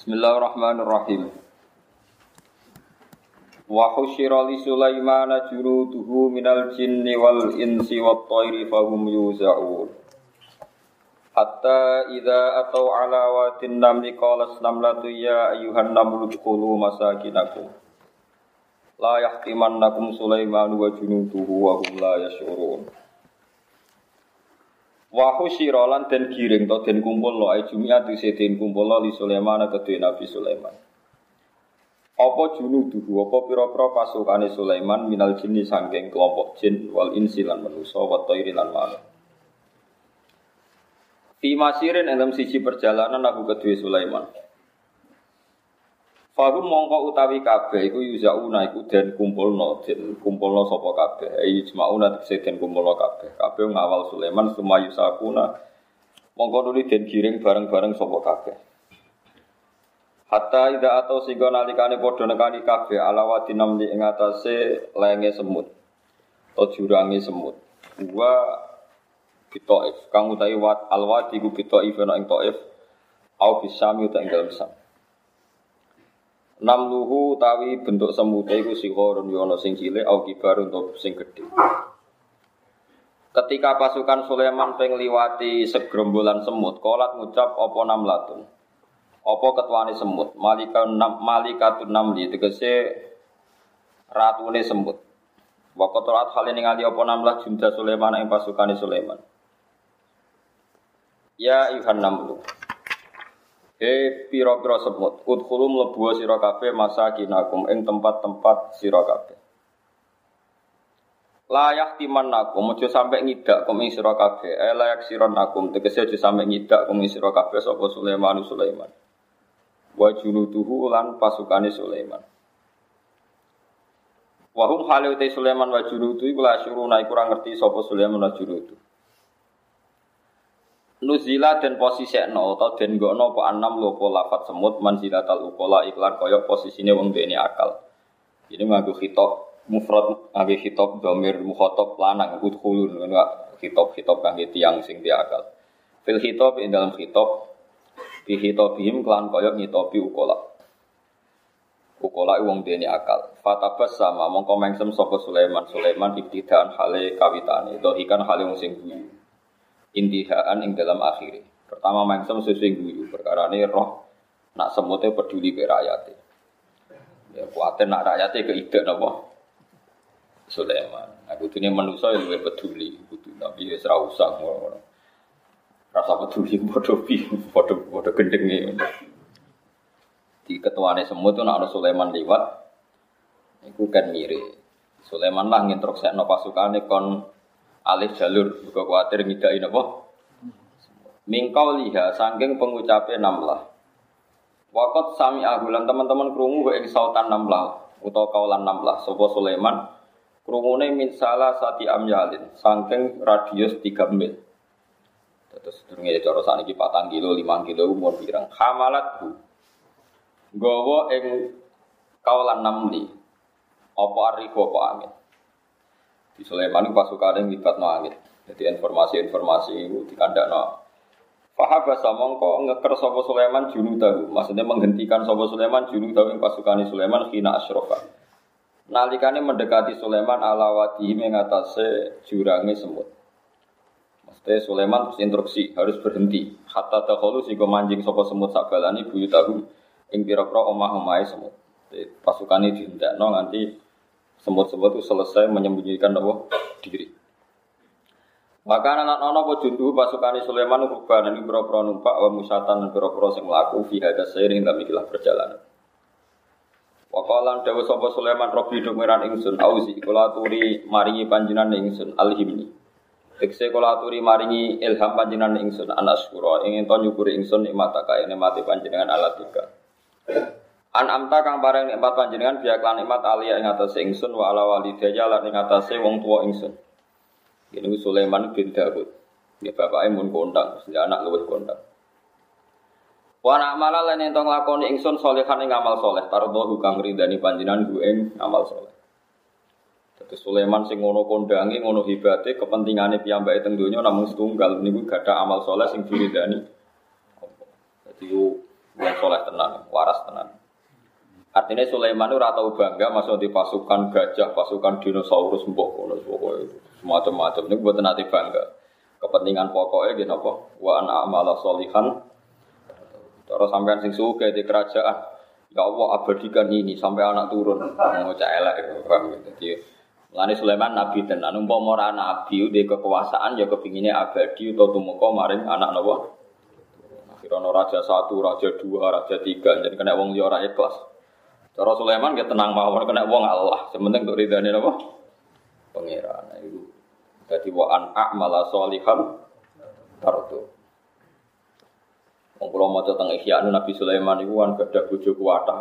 Bismillahirrahmanirrahim. Wa husyira li Sulaimana junuduhu minal jinni wal insi wat thairi fahum yuza'un. Hatta idza atau ala watin namli qalas namlatu ya ayyuhan namlu dkhulu masakinakum. La yahtimannakum Sulaiman wa junuduhu wa hum la yash'urun. Wa husyira lan den giring to den kumpul lo ai jumiat dise den kumpul lo li Sulaiman kedue Nabi Sulaiman. Apa junuduhu apa pira-pira pasukane Sulaiman minal jinni sangking kelompok jin wal insi lan manusa wa thairi lan manuk. Fi masirin dalam siji perjalanan aku kedue Sulaiman. Fahum mongko utawi kabeh iku yuzauna iku den kumpulno den kumpulno sapa kabeh. Ayi jemauna tegese den kumpulno kabeh. Kabeh ngawal Sulaiman sumayu sakuna mongko nuli den giring bareng-bareng sapa kabeh. Hatta ida atau sehingga nalikane padha nekani kabeh ala wadi namli ing atase lenge semut. Atau jurange semut. Wa bitoif. Kang utawi wat alwadi ku bitoif ana ing toif. Au bisami uta ing dalem sam Namluhu tawi bentuk semute iku sighorun yono sing cilik au kibar untuk sing. Ketika pasukan Sulaiman pengliwati segerombolan semut, kolat ngucap opo namlatun. Opo ketuane semut, malikatun nam, malikatun namli tegese ratune semut. Hal ini ngali opo namlah junda Sulaiman yang pasukane Sulaiman. Ya Yuhan namlu. He piro-piro semut, udkhulu mlebu sira kabeh masakinakum ing tempat-tempat sira kabeh. Layak timan nakum, ojo sampe ngidak kum ing sira kabeh. Eh layak siron nakum, tegese ojo sampe ngidak kum ing sira kabeh sapa Sulaiman Sulaiman. Wa junuduhu lan pasukane Sulaiman. Wahum hale utai Sulaiman wa junudu iku la syuruna ngerti sapa Sulaiman wa. Nuzila dan posisi no atau den gono po anam lopo lafat semut manzilatal ukola iklan koyok posisinya wong dene akal. Ini ngaku hitop mufrad ngaku hitop domir mukhotop lanang udkhulun ngono hitop hitop kangge tiang sing dia akal. Fil hitop ing dalam hitop bi hitopihim klan koyok ngitopi ukola. Ukola wong dene akal. Fatabas sama mongko mengsem sapa Sulaiman Sulaiman ibtidaan hale kawitane dohikan hale wong sing guyu intihaan ing dalam akhir. Pertama mangsem sesuai guyu perkara ini roh nak semutnya peduli ke rakyat. Ya kuatir nak rakyatnya ke ide napa Sulaiman. Aku ini manusia yang lebih peduli, kudu tapi ya serah usah ngono. Rasa peduli bodoh pi, bodoh bodoh gendeng ini. Di ketuane semut tuh nak ada Sulaiman lewat, itu kan mirip. Sulaiman lah ngintroksekno pasukane kon alih jalur buka khawatir ngidai napa? Mingkau liha sangking pengucape namlah. Wakot sami ahulan teman-teman krungu ing sautan namlah utawa kaulan namlah sapa Sulaiman? Krungune min salah sati amyalin sangking radius 3 mil. Terus durunge cara saniki 4 kilo 5 kilo umur pirang. Hamalat bu gawa ing kaulan namli. Apa arifu apa amin di Sulaiman itu pasukan yang libat no angin. Jadi informasi-informasi itu dikandak no. Fahabasa mongko ngeker sopo Sulaiman junu tahu. Maksudnya menghentikan sopo Sulaiman junu tahu yang pasukan Sulaiman kina asrofa. Nalikane mendekati Sulaiman ala wadi mengatasi jurangnya semut. Maksudnya Sulaiman instruksi harus berhenti. Hatta dahulu si manjing sopo semut sabalani buyu tahu. Ing pira-pira omah-omahe semut. Pasukan ini dihendak no nanti semut-semut itu selesai menyembunyikan apa diri. Maka anak anak apa jundu pasukan Sulaiman rubahan ini berapa numpak wa musatan dan berapa sing fi hada seiring dalam ikilah perjalanan. Wakalan dawa sapa Sulaiman Robi dumiran ingsun auzi kula turi maringi panjinan ingsun alhimni. Tekse kula maringi ilham panjinan ingsun anas kura ingin to nyukuri ingsun nikmataka ene mati panjenengan alatika. An amta kang bareng nikmat panjenengan biak lan nikmat alia ing atas ingsun wa ala walidaya lan ing atase wong tuwa ingsun. Ini Sulaiman bin Daud. Ya bapake mun kondang, ya anak luwih kondang. Wa nak malah lan ento nglakoni ingsun salihan ing amal saleh tardohu kang ridani panjenengan ku ing amal saleh. Dadi Sulaiman sing ngono kondangi ngono hibate kepentingane piyambake teng donya namung setunggal niku gadah amal saleh sing diridani. Dadi Wong soleh tenan, waras tenan. Artinya Sulaiman itu tahu bangga masuk di pasukan gajah, pasukan dinosaurus, mbok kono semacam-macam. Ini buat nanti bangga. Kepentingan pokoknya gini apa? Wa an amala solihan. Terus sampean sing suka di kerajaan. Ya Allah abadikan ini sampai anak turun. Mau cah elek Jadi Lani Sulaiman nabi tenan, umpama ora nabi di kekuasaan ya kepinginnya abadi atau tumeka maring anak nawa. Akhirnya raja satu, raja dua, raja tiga, jadi kena wong liya ora ikhlas. Cara Sulaiman ya tenang mawon kena wong Allah. Sementing untuk ridane apa? Pangeran itu. Jadi wa an a'mala sholihan tartu. Wong kula maca teng Ihya Nabi Sulaiman iku kan gadah bojo kuwata.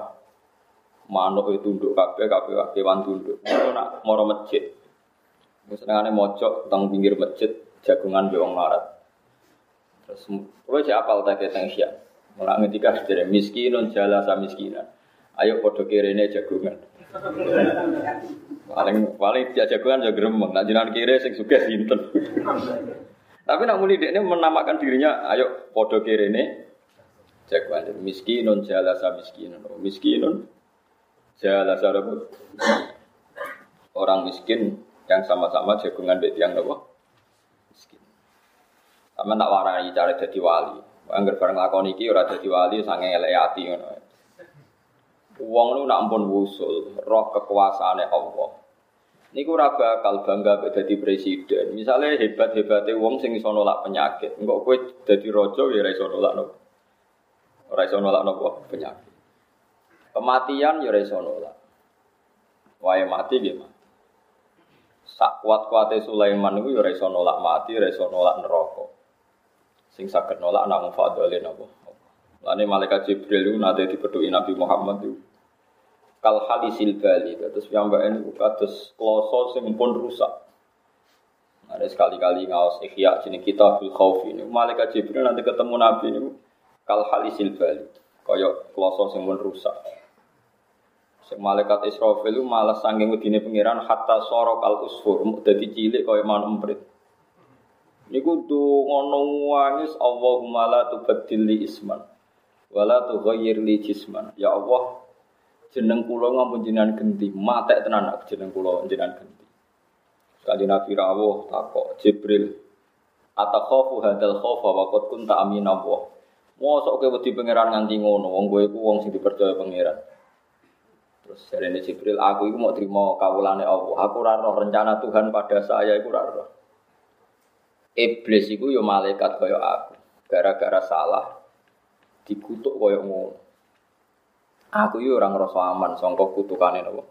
Manuk itu tunduk kabeh kabeh kewan tunduk. Ngono nak moro masjid. Wis senengane maca teng pinggir masjid jagungan yo wong larat. Terus cek apal ta teng Ihya. Mulane ngendika jere miskinun jala sa miskinan. Ayo podo kirene jagungan. paling paling dia jagungan ya gremeng. Nak jenengan kire sing sugih sinten. Tapi nak muni ini menamakan dirinya, ayo podo kirene jagungan. Miskinun jalasa miskinun. Miskinun jalasa rebut. Orang miskin yang sama-sama jagungan beti yang apa? Miskin. Sama tak warai cara jadi wali. Angger bareng lakon iki ora dadi wali sange elek ati ngono. Wong lu nak ampun wusul, roh kekuasaane Allah. Niku ora bakal bangga dadi presiden. Misalnya hebat-hebate wong sing iso nolak penyakit, engko kowe dadi raja ya ora iso nolak nopo. Ora iso nolak nopo penyakit. Kematian ya ora iso nolak. Wae mati mah. Sak kuat-kuate Sulaiman niku ya ora iso nolak mati, ora iso nolak neraka. Sing saged nolak namung fadhole napa. Lane malaikat Jibril itu nanti dipedui Nabi Muhammad itu kal halisil bali. Terus ini kados kloso sing pun rusak. Ada sekali-kali ngawas ikhya jenis kita bil khauf ini. Malaikat jibril nanti ketemu nabi ini. Kal halisil bali. Kaya kloso pun rusak. Sing malaikat Israfil itu malah sanging wedine pangeran hatta soro kal usfur. Dadi cilik kaya manuk emprit. Niku do ngono wangis Allahumma la tubaddil isman wala tughayyir li jisman. Ya Allah jeneng kula ngampun jenengan genti, matek tenan nak jeneng kula jenengan genti. Sekali Nabi rawuh takok Jibril atakhafu hadal khaufa wa qad kunta amina wa. Mosok kowe wedi pangeran nganti ngono, wong kowe iku wong sing dipercaya pangeran. Terus jarene Jibril, aku iku mau terima kawulane Allah. Aku ora roh rencana Tuhan pada saya iku ora roh. Iblis iku yo malaikat kaya aku. Gara-gara salah dikutuk kaya ngono. Aku yo orang ngrasa aman sangka kutukane napa?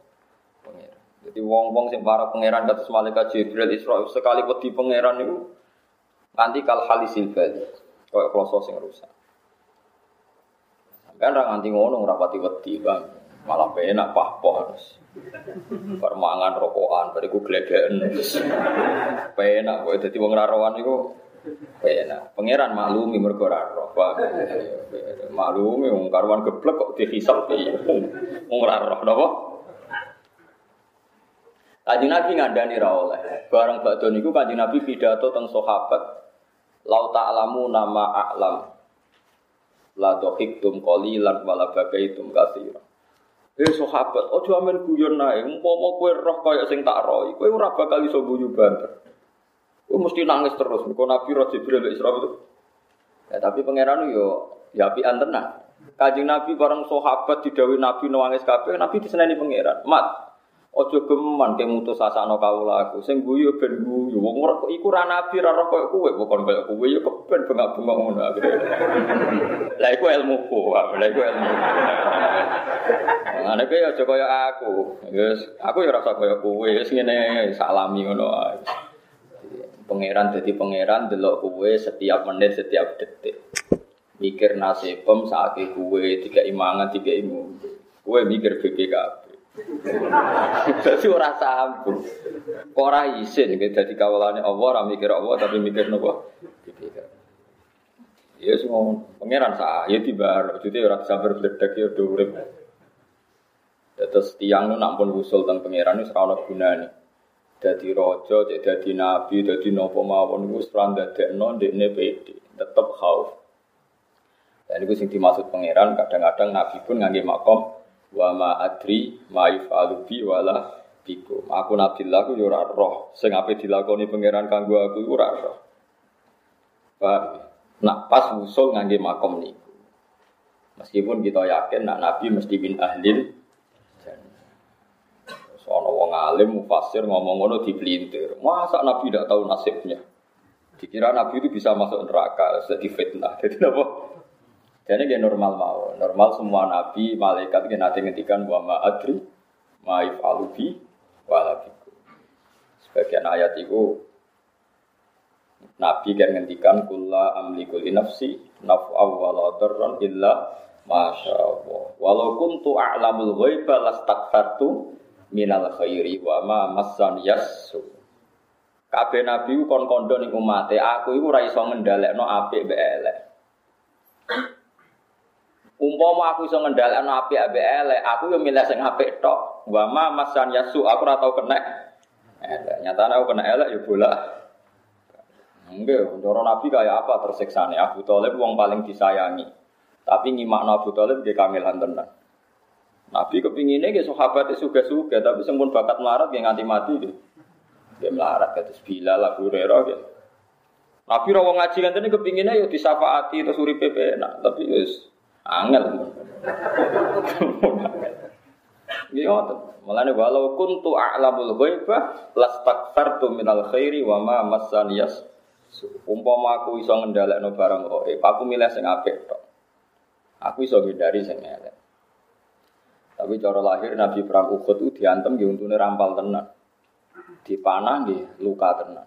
Jadi wong-wong sing para pangeran kados malaikat Jibril Isra sekali wedi pangeran niku nganti kal halisil bali. Kaya kloso sing rusak. Kan ra nganti ngono ora pati wedi, Bang. Malah penak pahpoh harus. Permangan rokokan, bariku glegeken. Penak kok dadi wong ra Enak. Pangeran maklumi mergo ora roh. Maklumi wong karuan geblek kok dihisab piye. Wong ora roh napa? Kanjeng Nabi ngandani ra oleh. Bareng bakdo niku Kanjeng Nabi pidato teng sahabat. Lau ta'lamu nama a'lam. La dohiktum qalilan wala bagaitum katsira. Eh sahabat, ojo amen guyon nae, umpama kowe roh kaya sing tak roh, kowe ora bakal iso guyu banter. Gue mesti nangis terus. Kau Nabi Roh Jibril Isra itu. Ya tapi pangeran yo ya api tenang. Kajian Nabi bareng sahabat didawi Nabi nangis kabeh, Nabi diseneni pangeran. Mat, ojo geman ke mutus asakno kawula aku. Sing guyu ben guyu. Wong ora iku ra nabi ra koyo kowe, bukan koyo kowe ya keben bengak-bengak ngono. Lah iku ilmuku, lah iku ilmu. Ngene kowe aja koyo aku. Wis aku ya rasa koyo kowe, wis ngene salami ngono ae. Pangeran jadi pangeran delok kue setiap menit setiap detik. Mikir nasibem saat kue tiga imangan tiga imu. Kue mikir BPKB. Jadi ora sambung. Ora isin dadi kawulane Allah ora mikir Allah tapi mikir nopo? Ya semua pangeran sah, ya tiba, jadi orang sabar berdek ya urip. Terus tiang nampun usul tentang pangeran ini serana gunanya dadi raja, cek dadi nabi, dadi napa mawon iku ora ndadekno ndekne pede, tetep khauf. Dan itu sing dimaksud pangeran kadang-kadang Nabi pun ngangge makom wa ma adri ma yufalu bi wala bikum. Aku Nabi aku yo ora roh sing ape dilakoni pangeran kanggo aku ora roh. Paham? Nak pas usul ngangge makom niku. Meskipun kita yakin nak Nabi mesti bin ahlil Soalnya wong alim mufasir ngomong ngono dipelintir. Masa Nabi tidak tahu nasibnya? Dikira Nabi itu bisa masuk neraka, jadi fitnah. Jadi apa? Jadi dia normal mau. Normal semua Nabi, malaikat yang nanti ngendikan wa ma adri ma alubi walabiku. Sebagian ayat itu Nabi kan ngendikan amliku li nafsi naf'a wa la illa masya Allah. Walau kuntu a'lamul ghaiba lastakfartu minal khairi wa ma massan yasu. Kabeh nabi ku kon kondo ning umate, aku iku ora iso ngendhalekno apik mbek elek. Umpama aku iso ngendhalekno apik mbek elek, aku yo milih sing apik tok. Wa ma massan yasu, aku ora tau kena elek. Nyatane aku kena elek yo bola. Enggak, cara Nabi kayak apa tersiksa nih? Abu Talib wong paling disayangi. Tapi nyimak Abu Talib dia kamilan tenan. Nabi kepinginnya ke sahabat itu suga-suga, tapi sempun bakat melarat yang nganti mati gitu. Dia melarat kata Bilal, Abu Hurairah gitu. Nabi rawang ngaji kan tadi kepinginnya ya disafaati suri PP, nah tapi wis angel. Gitu Mulane walau kuntu a'lamul ghaibah lastakfartu minal khairi wa ma massaniyas. Umpama aku iso ngendhalekno barang kok, aku milih sing apik. Aku iso ngindari sing elek. Tapi cara lahir Nabi perang Uhud itu diantem nggih untune rampal tenan. Dipanah nggih luka tenan.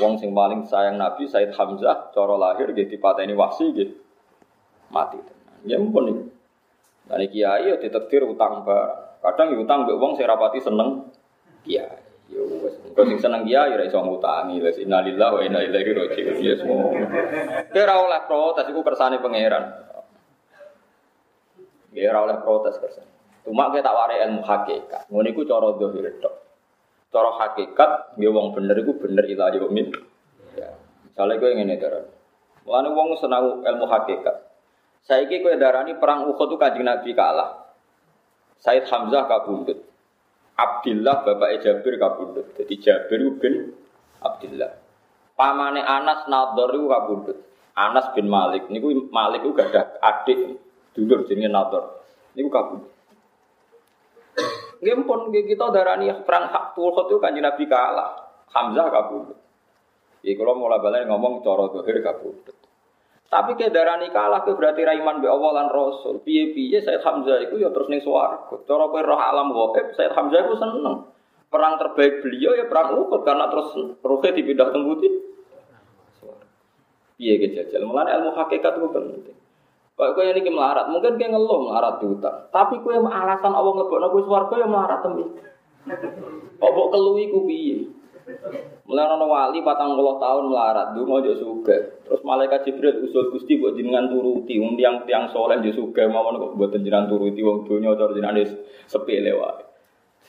Wong sing paling sayang Nabi Said Hamzah cara lahir nggih dipateni wasi nggih mati tenan. Ya mumpun iki. Dan kiai ya ditektir utang barang. Kadang ya utang mbek wong sing rapati seneng kiai. Yo wis engko sing seneng kiai ora iso ngutangi. Wis innalillahi wa inna ilaihi raji'un. Ya semua. Kira oleh protes iku kersane pangeran. Ya ora oleh protes kersa. Cuma kita warai ilmu hakikat. Ngono iku cara zahir tok. Cara hakikat ya wong bener iku bener ila yaumil. Ya. Misale kowe ngene daran. Mulane wong senang ilmu hakikat. Saiki kowe darani perang Uhud itu Kanjeng Nabi kalah. Said Hamzah kabundut. Abdullah bapak Jabir kabundut. Jadi Jabir bin Abdullah. Pamane Anas Nadhar itu kabundut. Anas bin Malik niku Malik gak ada adik dulur jenenge Nador. Niku kabur. Nggih pun kita darani perang hak Uhud itu kan Nabi kalah. Hamzah kabur. Iki kalau mulai balik ngomong cara dohir kabur. Tapi ke darani kalah ke berarti raiman be Allah Rasul. Piye-piye Said Hamzah itu ya terus ning swarga. Cara kowe roh alam gaib Said Hamzah itu seneng. Perang terbaik beliau ya perang Uhud karena terus rohnya dipindah teng putih. Piye ke jajal. Mulane ilmu hakikat itu penting. Kok kowe ini melarat, mungkin kayak ngeluh melarat di hutan. Tapi kowe alasan Allah ngebokno kowe swarga ya melarat tembi. Kok keluhi ku piye? Wali patang puluh tahun melarat, mau aja suga. Terus malaikat Jibril usul Gusti buat jenengan turuti, wong tiang tiang soleh aja suga, mau kok buat jenengan turuti wong donya cara jenengan sepele wae.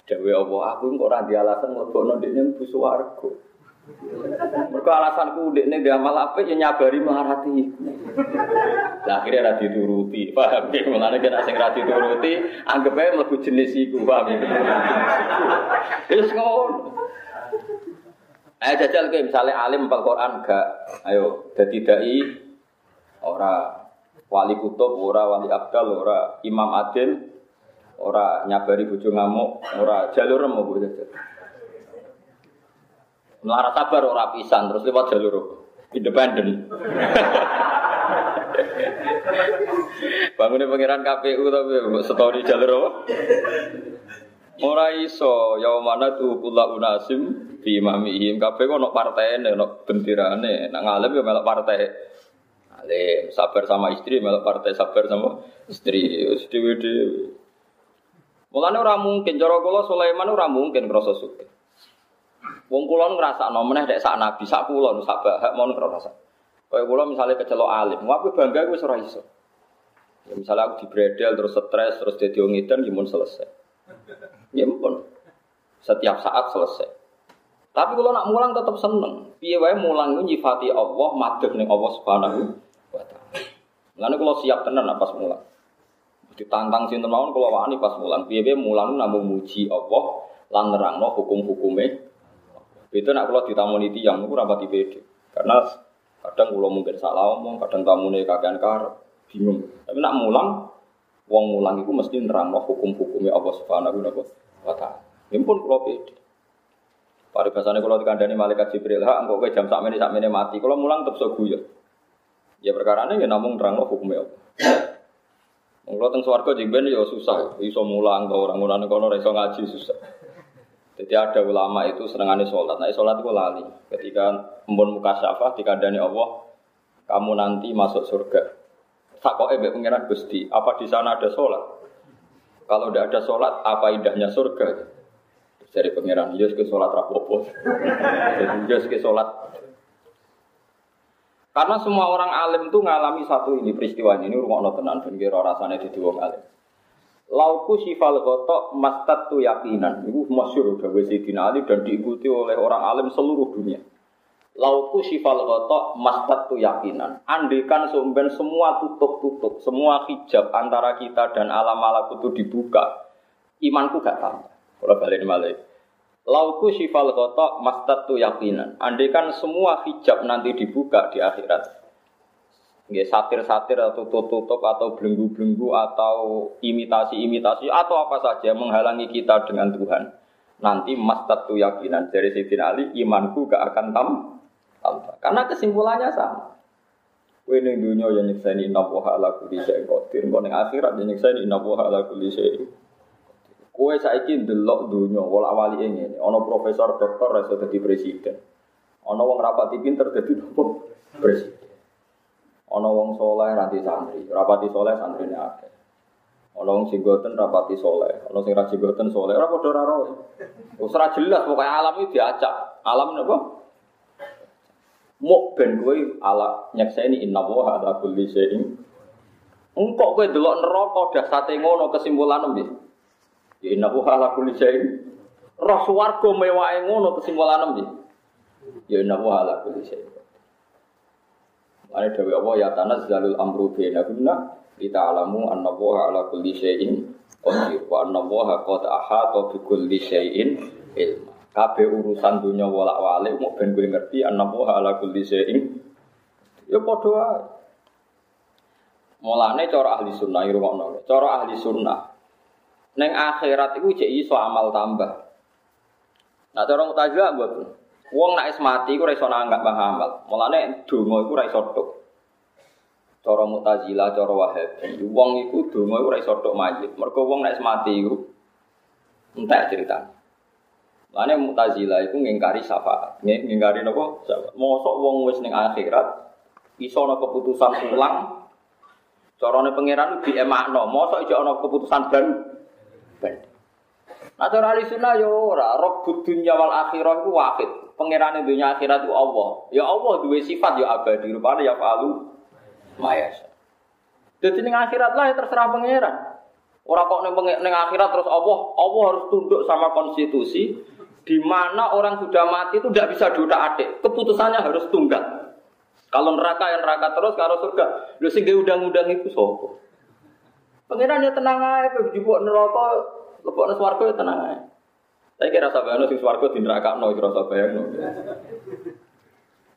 Dewe Allah, aku kok ora di alasan mlebokno dekne mlebu swarga. Mereka alasanku dek ini dia malah apa ya nyabari melarati. Nah, akhirnya rati turuti, paham ya? Mulanya kena sing rati turuti, anggap aja melaku jenis iku, paham ya? Terus ngono. Ayo jajal ke misalnya alim Al Quran gak, ayo jadi dai ora wali kutub, ora wali abdal, ora imam adil, ora nyabari bojo ngamuk, ora jalur bu jajal. Melarat sabar ora pisan terus lewat jalur independen. Bangunnya pangeran KPU tapi story jalur apa? Ora iso ya mana tuh kula unasim di imamihim kabeh kok ono partene ono bentirane. Nak ngalem ya melok partai. Alim sabar sama istri melok partai sabar sama istri. Wis dhewe-dhewe. Mulane ora mungkin cara kula Sulaiman ora mungkin sugih Wong kula ngrasakno meneh dek sak nabi, sak kula sak bahak mon ngrasa. Kaya kula misalnya kecelok alim, ngapain bangga wis ora iso. Ya misalnya aku dibredel terus stres terus dadi wong edan ya selesai. Ya pun. Setiap saat selesai. Tapi kalau nak mulang tetap seneng. Piye wae mulang itu nyifati Allah, madhep ning Allah Subhanahu wa taala. Kalau siap tenan pas mulang. Ditantang sinten mawon kalau wani pas mulang. Piye-piye mulang namung muji Allah lan nerangno hukum-hukume. Itu nak kalau ditamoni tiyang niku rapati pede. Karena kadang kula mungkin salah omong, kadang tamune kakean karep, bingung. Tapi nak mulang wong mulang iku mesti nerangno hukum-hukume Allah Subhanahu wa taala. Ini pun kula pede. Paribasane kalau dikandani malaikat Jibril, ha engko kowe jam sakmene sakmene mati. Kalau mulang tetep guyon. Ya perkara ini ya namung nerangno hukumnya apa. Kalau teng swarga jengben ya susah, iso mulang ke orang orang kono iso ngaji susah. Jadi ada ulama itu senengane sholat. Nah sholat itu lali. Ketika embun muka syafah dikandani Allah, kamu nanti masuk surga. Tak kok ebe pengiran gusti. Apa di sana ada sholat? Kalau tidak ada sholat, apa indahnya surga? Dari pengiran, ya ke sholat rapopo. Jadi ya ke sholat karena semua orang alim itu ngalami satu ini peristiwa ini rumah tenan ben rasane di wong alim. Lauku sifal gotok mastat tu yakinan. Itu masyur udah Sayyidina Ali dan diikuti oleh orang alim seluruh dunia. Lauku sifal gotok mastat tu yakinan. Andikan sumben semua tutup-tutup, semua hijab antara kita dan alam malakut itu dibuka, imanku gak tambah. Kalau balik malah Lauku sifal kotok mastatu yakinan. Andai kan semua hijab nanti dibuka di akhirat. Ya, satir-satir atau tutup-tutup atau belenggu-belenggu atau imitasi-imitasi atau apa saja menghalangi kita dengan Tuhan. Nanti mastatu yakinan dari Sayyidina Ali imanku gak akan tam tambah. Karena kesimpulannya sama. Kowe ning dunya ya nyekseni inna ala kulli syai'in qadir, kok ning akhirat ya nyekseni inna wa ala kulli Kue saiki ndelok dunia wala wali ini, ono profesor doktor rasa jadi presiden, ono wong rapati pinter jadi nopo presiden, ono wong soleh nanti santri, rapati soleh santri ini ada, ono wong singgoten rapati soleh, ono sing rajinggoten soleh, ora padha ora roh. Usra jelas pokoknya alam itu diacak, alam napa? Mok ben kowe ala nyekseni inna wa ala kulli syai'in. Engkok kowe delok neraka dasate ngono kesimpulan piye? Ya inna wa ala kulli syai'in. Roh swarga mewahe ngono kesimpulan piye? Ya inna wa ala kulli syai'in. Ane dewe Allah ya tanazzalul amru bainahunna kita alamu anna wa ala kulli syai'in qadir wa anna wa qad ahata bi kulli syai'in ilma. Kabeh urusan dunia walak-walik mau ben gue ngerti anna wa ala kulli syai'in ya padha wae. Mulane cara ahli sunnah irungokno. Cara ahli sunnah Neng akhirat itu jadi iso amal tambah. Nah cara mutazilah mboten. Wong nek mati iku ora iso nanggap amal. Mulane donga iku ora iso tok. Cara mutazilah, cara wahabi, wong iku donga iku ora iso tok mayit. Mergo wong nek mati iku entek cerita. Mulane mutazilah iku ngingkari syafaat. Ngingkari napa? Syafaat. Mosok wong wis ning akhirat iso ana keputusan ulang carane pangeran di emakno. Mosok ijo ana keputusan baru Nah cara ahli sunnah ya ora, robbud dunya wal akhirah itu wahid. Pangeran dunia akhirat itu Allah. Ya Allah dua sifat ya abadi, rupanya ya falu mayas. Jadi ning akhirat lah ya terserah pangeran. Orang kok neng, neng akhirat terus Allah, Allah harus tunduk sama konstitusi di mana orang sudah mati itu tidak bisa duda adik. Keputusannya harus tunggal. Kalau neraka yang neraka terus, kalau surga, lu sing undang-undang itu sopo. Pangeran ya tenang aja, jupuk neraka Lebokno swarga ya tenang ae. Saya kira rasa bayangno sing swarga di neraka no kira rasa bayangno.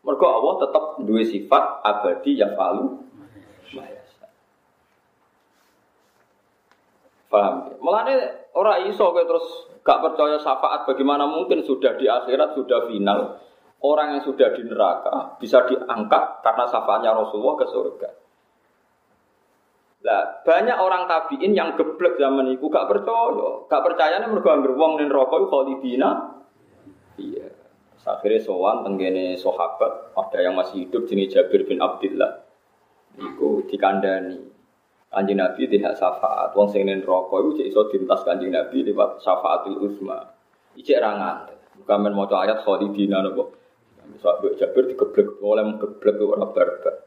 Mergo Allah tetap dua sifat abadi yang falu. Paham? Mulane ora iso kowe terus gak percaya syafaat bagaimana mungkin sudah di akhirat sudah final orang yang sudah di neraka bisa diangkat karena syafaatnya Rasulullah ke surga. Lah, banyak orang tabiin yang geblek zaman itu gak percaya. Gak percaya nih mergo anggere wong ning neraka iku khalidina. Iya. Akhirnya sowan tenggene sahabat, ada yang masih hidup jenis Jabir bin Abdullah. Iku dikandani. Kanjeng Nabi tidak syafaat. Wong sing ning neraka iku iso dintas Kanjeng Nabi lewat syafaatul uzma. Ijek ra ngantek. Bukan maca ayat khalidina napa. Misal Jabir digeblek oleh geblek ora barbar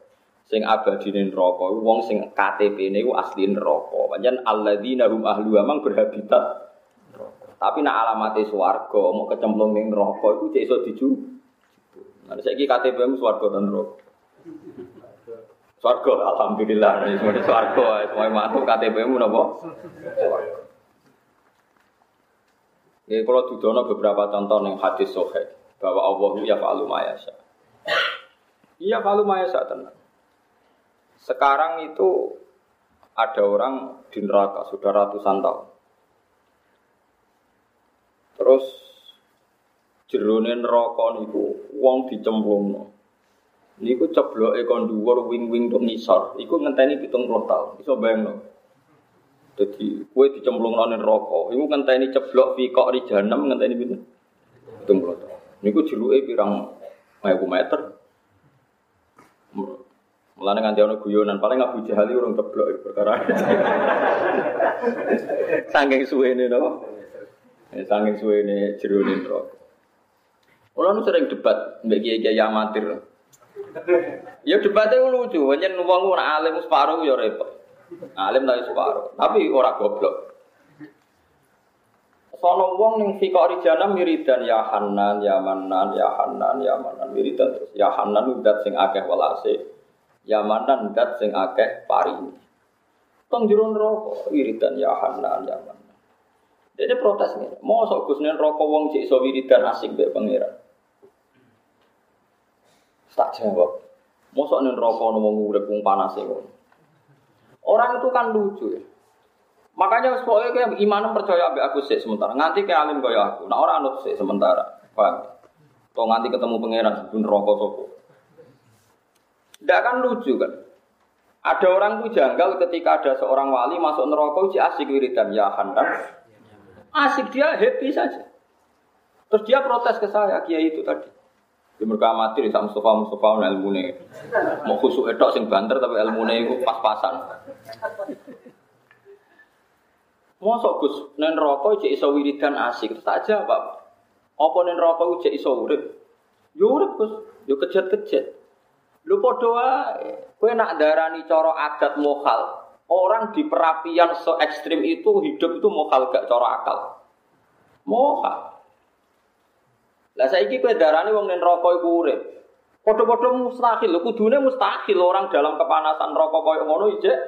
sing abadi ning neraka wong sing KTP-ne iku asli neraka. Pancen alladzina hum ahlu amang berhabitat Tapi nak alamate swarga mau kecemplung ning neraka iku cek iso diju. Nah saiki KTP-mu swarga dan neraka. Swarga, alhamdulillah. Ini semua di swarga, semua mantu KTP-mu napa? Swarga. Ya, kalau dudono beberapa contoh yang hadis sohe bahwa Allah ya fa'alu mayasa. Iya fa'alu mayasa tenang. Sekarang itu ada orang di neraka sudah ratusan tahun. Terus jerone neraka niku wong dicemplungno. Niku cebloke kon dhuwur wing-wing tok ngisor. Iku ngenteni 70 tahun. Iso bayangno. Dadi kowe dicemplungno ning neraka, iku ngenteni ceblok fi kok ri jahanam ngenteni pinten? 70 tahun. Niku jeruke pirang 1000 meter. Mulane nganti ana guyonan, paling Abu Jahal urung ceblok perkara. Saking suwene no. Saking suwene jerone neraka. Kula nu sering debat mbek kiai-kiai amatir. Ya debatnya lucu, hanya wong ora alim separuh ya repot. Alim tapi separuh, tapi ora goblok. Sono wong ning fikori jana miridan ya Hanan, ya Manan, ya Hanan, ya Manan miridan terus. Ya Hanan udat sing akeh welase. Ya Manan udat sing akeh paring. Tong jero neraka wiridan ya Hanan, ya Manan. Dia protes nih, mau sok Gus neraka wong cek iso wiridan asik mbek pangeran. Tak jawab. Mosok ning neraka ono wong urip wong panas Orang itu kan lucu ya. Makanya pokoknya kayak iman percaya ambek aku sih sementara. Nganti kayak alim kaya aku. Nah orang anut sih sementara. Paham? Kau nganti ketemu pangeran sebelum rokok sopo. Tidak kan lucu kan? Ada orang tuh janggal ketika ada seorang wali masuk neraka uji asik wiridan ya handan. Asik dia happy saja. Terus dia protes ke saya, kiai itu tadi. Di mereka mati di Mustafa Mustafa ilmu nih. Mau khusuk etok sing banter tapi ilmu itu pas-pasan. Mosok Gus nen rokok cek iso wiridan asik tak aja Pak. Apa nen rokok cek iso urip? Yo urip Gus, yo kejet-kejet. Lu wae. Kowe nak darani cara adat mokal. Orang di perapian se ekstrim itu hidup itu mokal gak cara akal. Mokal. Lah saiki kowe darane wong ning neraka iku urip. Padha-padha mustahil, kudune mustahil orang dalam kepanasan rokok koyo ngono ijek.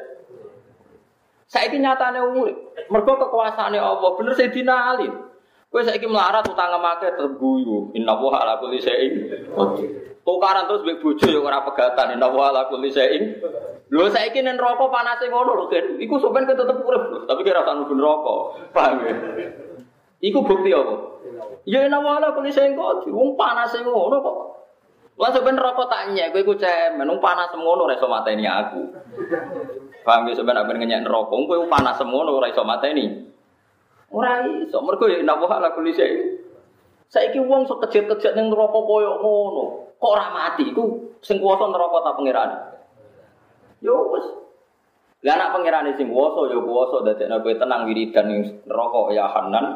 Saiki nyatane urip. Mergo kekuasaane Allah, bener Sayyidina Ali. Kowe saiki melarat utang make terguyu. Inna wa ala kulli syai'in. Tukaran terus mbek bojo ya ora pegatan. Inna wa ala kulli syai'in. Lho saiki ning neraka panase ngono lho, Ken. Iku sampean tetep urip, tapi kira ora nuju neraka. Paham ya? Iku bukti apa? Ya ina wala kuli sing kok wong panas ngono kok. Lah sampean rokok tak nyek kowe iku cemen wong panas ngono ora iso mateni aku. Paham ya sampean aben ngenyek rokok kowe panas ngono ora iso mateni. Ora iso mergo ya ina wala kuli sing. Saiki wong sok kejet-kejet ning neraka koyo ngono. Kok ora mati iku sing kuwasa neraka ta pangeran. Yo wis Lah anak pangeran sing kuwasa ya kuwasa dadekno kowe tenang wiridan ning neraka ya Hanan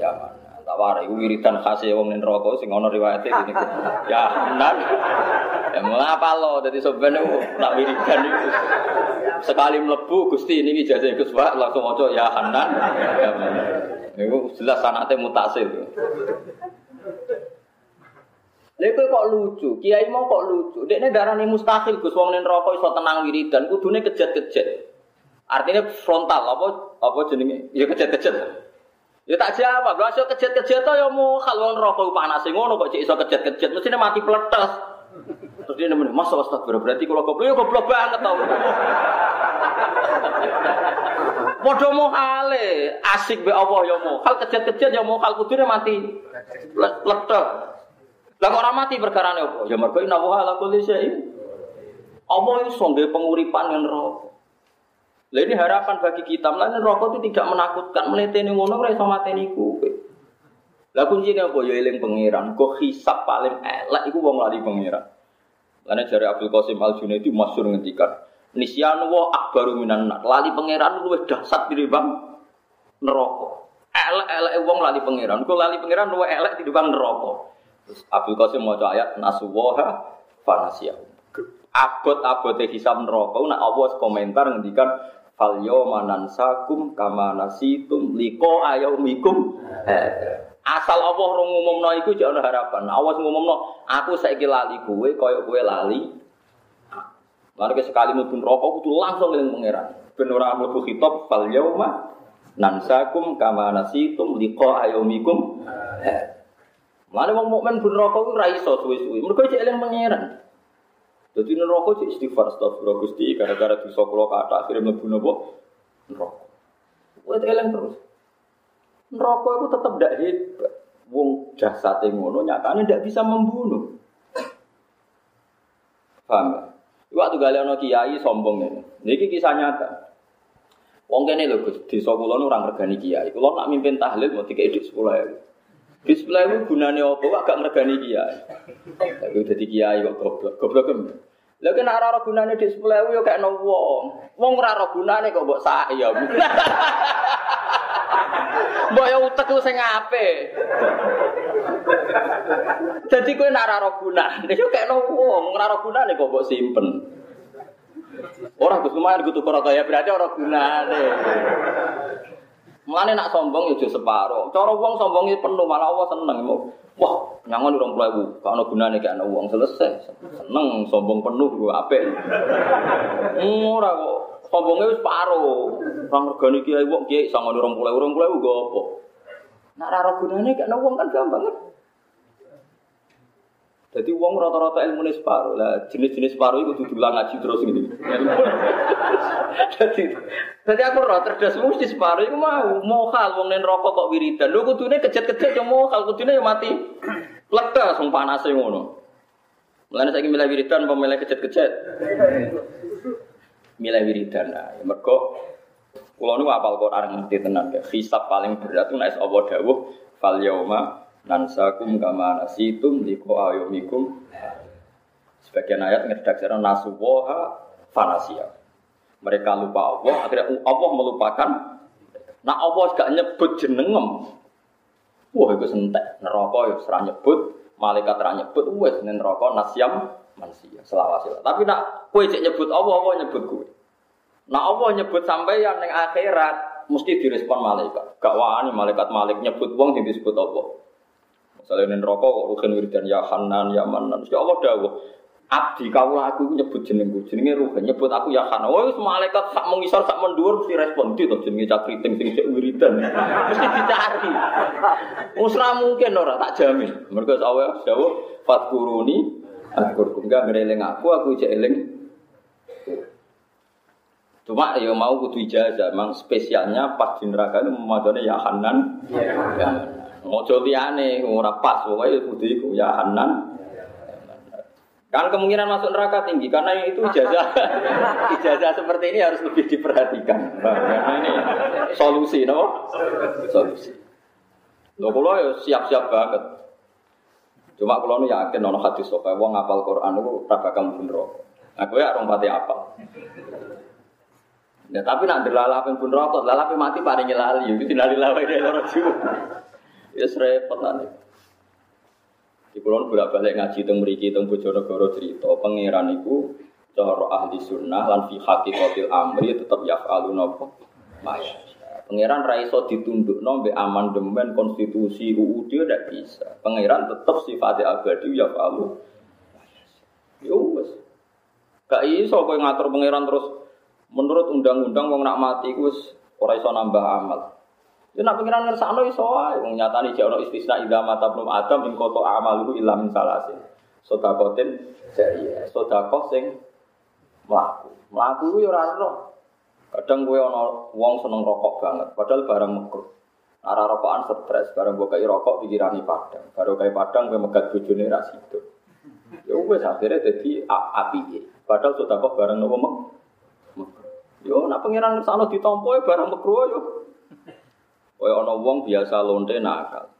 ya Hanan tak warai wiridan khas ya wong ning neraka sing ana riwayate ngene ya nan ya mengapa lo dadi sampeyan nak wiridan itu sekali mlebu Gusti niki jajah Gus Pak langsung maca ya Hanan ya niku jelas sanate mutasil Lha kok lucu, kiai mau kok lucu. Dekne darani mustahil Gus wong ning neraka iso tenang wiridan, kudune kejet-kejet. Artinya frontal apa apa jenenge? Ya kejet-kejet. Ya tak jawab, lha iso kejet-kejet ya mau kalau neraka panas ngono kok cek iso kejet-kejet, mestine mati pletes. Terus dia nemen, "Mas astagfirullah, berarti kalau goblok ya goblok banget tau." Padha mohale, asik be Allah ya mau. Hal kejet-kejet ya mau hal kudune mati. Letek. Lah kok ora mati perkarane apa? Ya mergo inna wa ala kulli syai'in. Allah iso nggawe penguripan yang neraka. Lah ini harapan bagi kita, melainkan rokok itu tidak menakutkan, meleteni ngono ora iso mateni kowe. Lah kuncinya apa ya eling pangeran, kok hisap paling elek iku wong lali pangeran. Karena jari Abdul Qasim Al Junaidi masyhur ngendikan, nisyanu wa akbaru minan nar. Lali pangeran luwih dahsyat tinimbang neraka. Elek-elek wong lali pangeran, kok lali pangeran luwih elek tinimbang neraka. Terus Abdul Qasim maca ayat nasuwaha fanasiyahu. Abot-abote hisab neraka, nak Allah komentar ngendikan Fal yawma nansakum kama nasitum liko ayaumikum. Asal Allah rong ngumumno iku jek ana harapan. Allah ngumumno aku saiki lali kowe kaya kowe lali. Lalu sekali mlebu rokok kudu langsung eling pangeran. Ben ora khitab fal yauma nansakum kama nasitum liqa ayumikum. Lalu wong mukmin ben rokok ora iso suwe-suwe. Mergo cek eling pangeran. Jadi neraka cek istighfar astagfirullah Gusti gara-gara dosa kula kata akhirnya mlebu napa? Neraka. Kowe eling terus. Neraka itu tetap tidak hebat. Wong jasate ngono nyatane tidak bisa membunuh. Paham ya? Waktu gale ana kiai sombong ini. Niki kisah nyata. Wong kene lho Gus, desa kula nu regani kiai. Kula nak mimpin tahlil mau dikek dik 10.000. Di sebelah itu gunane apa? Agak meregani kiai. Tapi udah di kiai kok goblok. Goblok kan? Lha kena ora ora gunane di sebelah yo kayak no wong. Wong ora ora gunane kok mbok sak ya. Mbok ya utek sing apik. Jadi kowe nak ora gunane yo kayak no wong, ora ora gunane kok mbok simpen. Orang Gus lumayan kudu ya berarti orang gunane. Mulane nak sombong yo separo. Cara wong sombong penuh malah Allah seneng. Wah, nyangon urung puluh gak ana gunane gak ana wong selesai. Seneng sombong penuh gue apik. Ora kok sombonge wis paro. Orang regane kiai wong kiai sangon urung puluh urung puluh go apa. Nak ora gunane gak ana wong kan gampang kan. Jadi uang rata-rata ilmu ini separuh lah. Jenis-jenis separuh itu diulang ngaji terus gitu. jadi, jadi aku rata cerdas mesti separuh itu mau mau hal uang nen rokok kok wiridan. Lu kudune kejet-kejet yang mau hal kudune yang mati. Plekta sung panas yang ngono. Mulane milih wiridan apa milih kejet-kejet? Milih wiridan lah. Ya, mergo kula nu apal Quran ngerti tenan ya. Hisab paling berat itu nek Allah dawuh fal nansakum kama nasitum liko ayomikum. Sebagian ayat ngeredaksikan nasuwoha fanasia. Mereka lupa Allah akhirnya Allah melupakan. Nah Allah gak nyebut jenengem. Wah itu sentek. Neraka ya serah nyebut. Malaikat serah nyebut. Wes neraka nasyam manusia selawase tapi nak kue cek nyebut Allah Allah nyebut kue nah Allah nyebut sampai yang neng akhirat mesti direspon malaikat. Gak wani malaikat malik nyebut wong yang disebut Allah Misalnya rokok kok rugen wiridan ya Hanan ya Manan. Ya Allah dawuh. Abdi kaulah aku nyebut jenengku, jenenge rugen nyebut aku ya Hanan. Wah, malaikat sak mengisar sak mendur mesti respon itu jenenge cakriting sing cek wiridan. Mesti dicari. Usra mungkin ora tak jamin. Mergo Allah dawuh fatkuruni Aku enggak ngereling aku, aku cek eling Cuma ya mau kudu ijazah, memang spesialnya pas di neraka itu memadone ya Hanan. Ya. Mojo liyane ora pas pokoke kudu iku ya Hanan. Kan kemungkinan masuk neraka tinggi karena itu ijazah ijazah seperti ini harus lebih diperhatikan. Karena ini solusi, no? Solusi. Lo kalau ya siap-siap banget. Cuma kalau nu yakin nono hadis sokai wong ngapal Quran itu ora bakal mlebu neraka. Aku ya orang pati apa. Ya tapi nak dilalapin pun rokok, lalapi mati paling lali, itu dinalilawa ini loro Ya repot nanti. Di kulon bolak balik ngaji teng mriki teng Bojonegoro cerita pangeran iku cara ahli sunnah lan fi kotil amri tetap yaf'alu napa? Maya. Pangeran ra iso ditundukno mbek amandemen konstitusi UUD tidak bisa. Pangeran tetap sifatnya abadi yaf'alu. Ya wis. Gak iso kowe ngatur pangeran terus menurut undang-undang wong nak mati ku wis iso nambah amal. Ya nak pengiran ngersakno iso wae wong nyatani jek ono istisna ida mata belum adam ing koto amaluhu illa min salasin. Sedakotin jariah, sedekah sing mlaku. Mlaku ku ya ora ono. Kadang kowe ana wong seneng rokok banget, padahal barang mekruh. Ara rokokan stres, barang mbok kei rokok pikirane padang. Baru kei padang kowe megat bojone ra sido. Ya wis akhirnya dadi api. Padahal sedekah barang nopo mek. Yo nak pengiran ngersakno ditampa ya barang mekruh yo. Kaya ana wong biasa lonte nakal.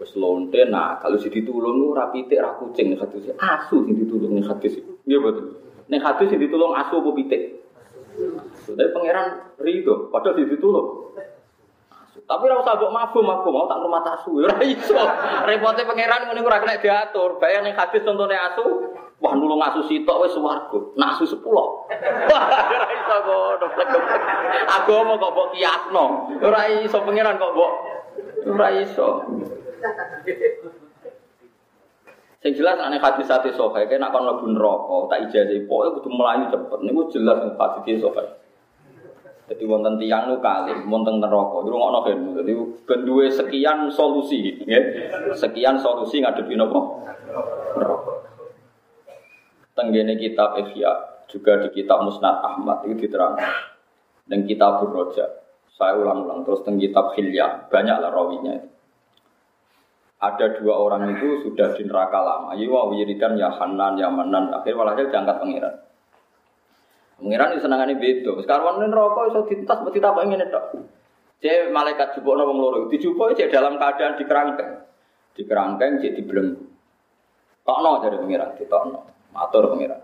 Wis lonte nakal wis ditulung ora pitik ora kucing hadis. Asu sing ditulung ning hadis. Iya betul. Ning hadis sing ditulung asu apa pitik? Tapi pangeran rido, padahal ditulung. Tapi ora usah mbok mabuk mabuk mau tak rumah asu ora iso. Repote pangeran ngene ora kena diatur. Bayang ning hadis contone asu, Wah nulung asu sitok wis swarga. Nasu sepuluh. Ora iso ngono. Agama kok mbok kiasno. Ora iso pangeran kok mbok ora iso. Sing jelas aneh hadis sate sokai, kayak nak kon mlebu neraka, tak ijazah pokoke kudu melayu cepet. Niku jelas ning hadis sokai. Jadi wonten tiang nu kali, wonten neraka. Iku ngono kan. Jadi ben sekian solusi, ya. Sekian solusi ngadepi napa? Neraka. Tenggene kitab Ihya juga di kitab Musnad Ahmad itu diterangkan. Dan kitab Roja. Saya ulang-ulang terus teng kitab Hilya, banyaklah rawinya itu ada dua orang itu sudah di neraka lama. Iya, wiridan ya Hanan, ya Manan. Akhir walhasil diangkat pangeran. Pangeran itu senangannya beda. Sekarang ini rokok itu tintas, mesti tak ingin itu. Jadi malaikat jubuk nopo ngeloro. Dijubuk jadi dalam keadaan di kerangkeng. Di kerangkeng jadi belenggu. Tokno jadi pangeran, di tokno. Matur pangeran.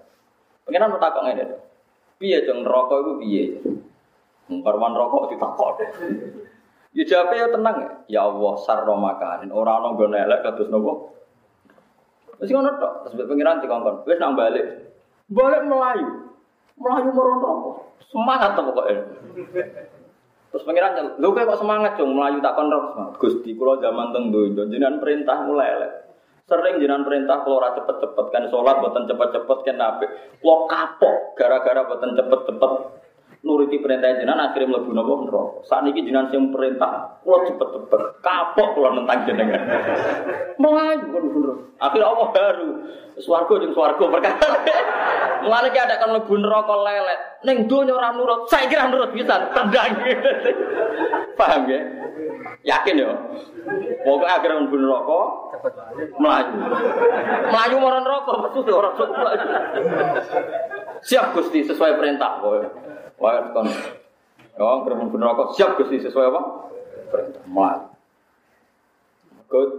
Pangeran mau takok ini. Piye jeng rokok itu piye? Karwan rokok ditakok. Ya jawabnya ya tenang ya. Ya Allah sarro makanin. Orang orang gue nelek kados nopo. Masih ngono tok. Terus pengiran dikongkon. Wes nang balik. Balik melayu. Melayu meron rokok. Semangat tuh pokoknya. Terus pengiran lu kok semangat dong melayu tak kon rokok. Gusti kula zaman teng donya jenengan perintah mulai elek. Sering jenengan perintah kalau ora cepet-cepet kan sholat boten cepet-cepet kan nabi. Lo kapok gara-gara boten cepet-cepet nuruti perintah jenengan akhirnya mlebu napa neraka. Sakniki jenengan sing perintah, kula cepet-cepet kapok kula nentang jenengan. Melayu kan bener. Akhirnya Allah baru swarga jeung swarga perkara. Mulane ki ada kan mlebu neraka lelet. Ning donya ora nurut, saya kira nurut bisa tendang. Paham ya? Yakin ya? Pokoknya akhirnya mlebu neraka melayu. Melayu marang neraka, orang sok Siap Gusti sesuai perintah. Wah, kon. Oh, kerem rokok siap Gusti sesuai apa? Perintah. Melayu.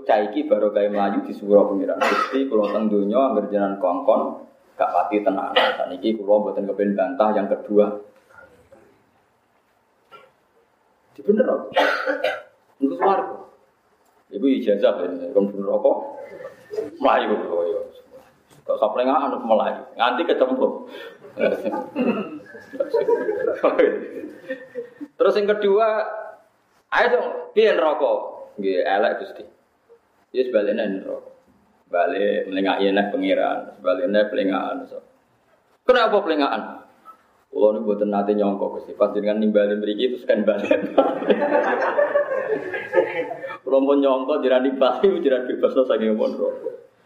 Caiki baru kayak melayu di pengiran. Gusti kalau teng donya angger jenengan kongkon gak pati tenang. Saniki kula mboten kepen bantah yang kedua. Di bener kok. Untuk warga. Ibu ijazah ya, kon bener rokok. Melayu kok ya. Saplengan anu melayu. Nganti kecemplung. Terus yang kedua, ayo dong, piye rokok? Nggih, elek Gusti. Ya sebaliknya rokok. Balik melengak nek pengiran, sebaliknya pelengahan. Kenapa pelengahan? Kalau ini buatan nanti nyongkok Gusti, pas dengan nimbalin beri terus kan balik. Kalau mau nyongkok, jiran balik, jiran bebas, saking rokok.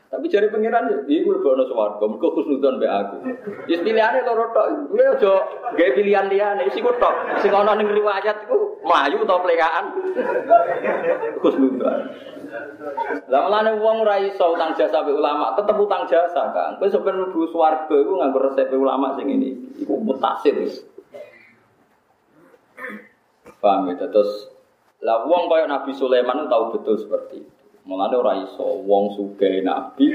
Tapi jari pangeran ini gue lebih ono swarga, mergo khusnudon be aku. Istilahnya loro tok, gue aja gawe pilihan liyane, isi gue tok. Sing ono ning riwayat iku mlayu utawa plekaan. Khusnudon. Lah melane wong ora iso utang jasa be ulama, tetep utang jasa, Kang. Kowe sampe mlebu swarga iku nganggo resep ulama sing ini. Iku mutasir. Paham ya, terus lah wong kaya Nabi Sulaiman tahu betul seperti itu. Mulane ora iso wong sugih nabi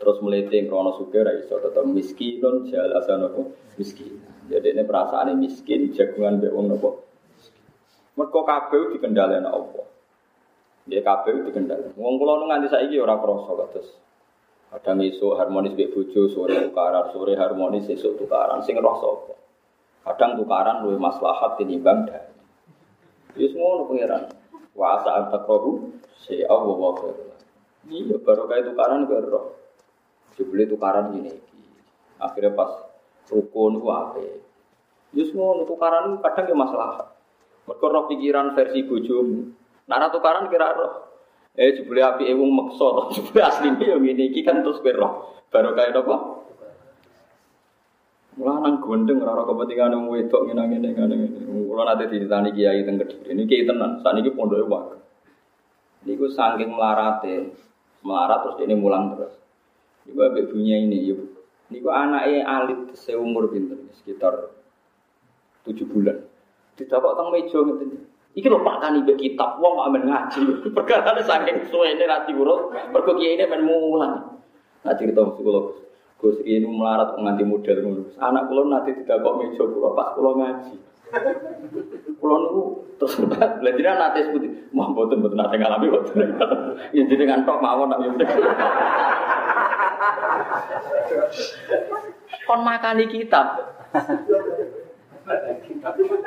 terus melete krono sugih ora iso tetep miskinun jalasan apa miskin. Jadi ini perasaan miskin jagungan mbek wong nopo. Mergo kabeh dikendhaleni Allah. Dia kabeh dikendhaleni. Wong kula nganti saiki ora krasa kados Kadang isu harmonis mbek bojo, sore tukaran, sore harmonis esuk tukaran. Sing roh sapa? Kadang tukaran luwih maslahat tinimbang damai. Wis ngono pangeran. Wa asa antakrohu si Allah wa Iya baru kayak tukaran ke roh. Jebule tukaran gini. Akhirnya pas rukun ku ape. Ya semua tukaran kadang ya masalah. Mereka roh pikiran versi bojomu. Nara tukaran kira roh. Eh jebule api ewung meksa to. Jebule asline yo ngene iki kan terus kowe roh. Baru kayak apa? Lanang gondeng ora kepentingan wong wedok ngene ngene. Kula nate ditani kiai teng Kediri. Niki tenan, saniki pondoke wae. Niku saking melarate, melarat terus ini mulang terus. Niku ambek bunyi ini yo. Niku anake alit seumur pinter sekitar tujuh bulan. Didapok teng meja ngeten. Iki lho Pak Tani mbek kitab wong kok amen ngaji. Perkara saking suwene ra diurut, mergo kiai ini men mulang. Nah cerita psikolog. Gus ini melarat nganti model ngono. Anak kula nanti tidak kok meja kula pas kula ngaji. Kula niku terus lha jenengan nate seputi. Mah mboten mboten nate ngalami mboten. Ya jenengan tok mawon nak Kon makani kitab.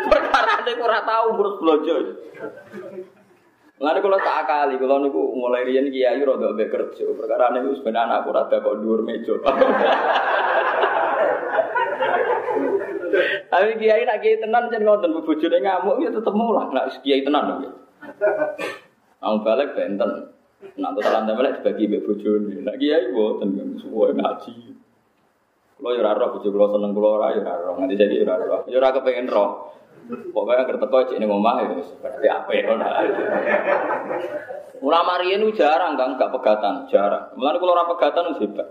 Perkara nek ora tau urus blojo. Lalu kalau tak akali, kalau niku mulai rian kiai rada mbek kerja, perkara niku sebenarnya anakku rada kok dhuwur meja. Tapi kiai nak kiai tenan jan ngoten bojone ngamuk ya tetep mulang nak kiai tenan lho. Ang balik benten. Nak totalan balik dibagi mbek bojone. Nak kiai mboten suwe ngaji. Kulo yo ora roh bojo seneng kulo ora yo ora roh. Nganti saiki yo ora roh. Yo ora kepengin roh. Pokoknya agar teko cek ning omah ya berarti apik ngono. Ulama riyen jarang kan gak pegatan, jarang. Mulane kula ora pegatan wis hebat.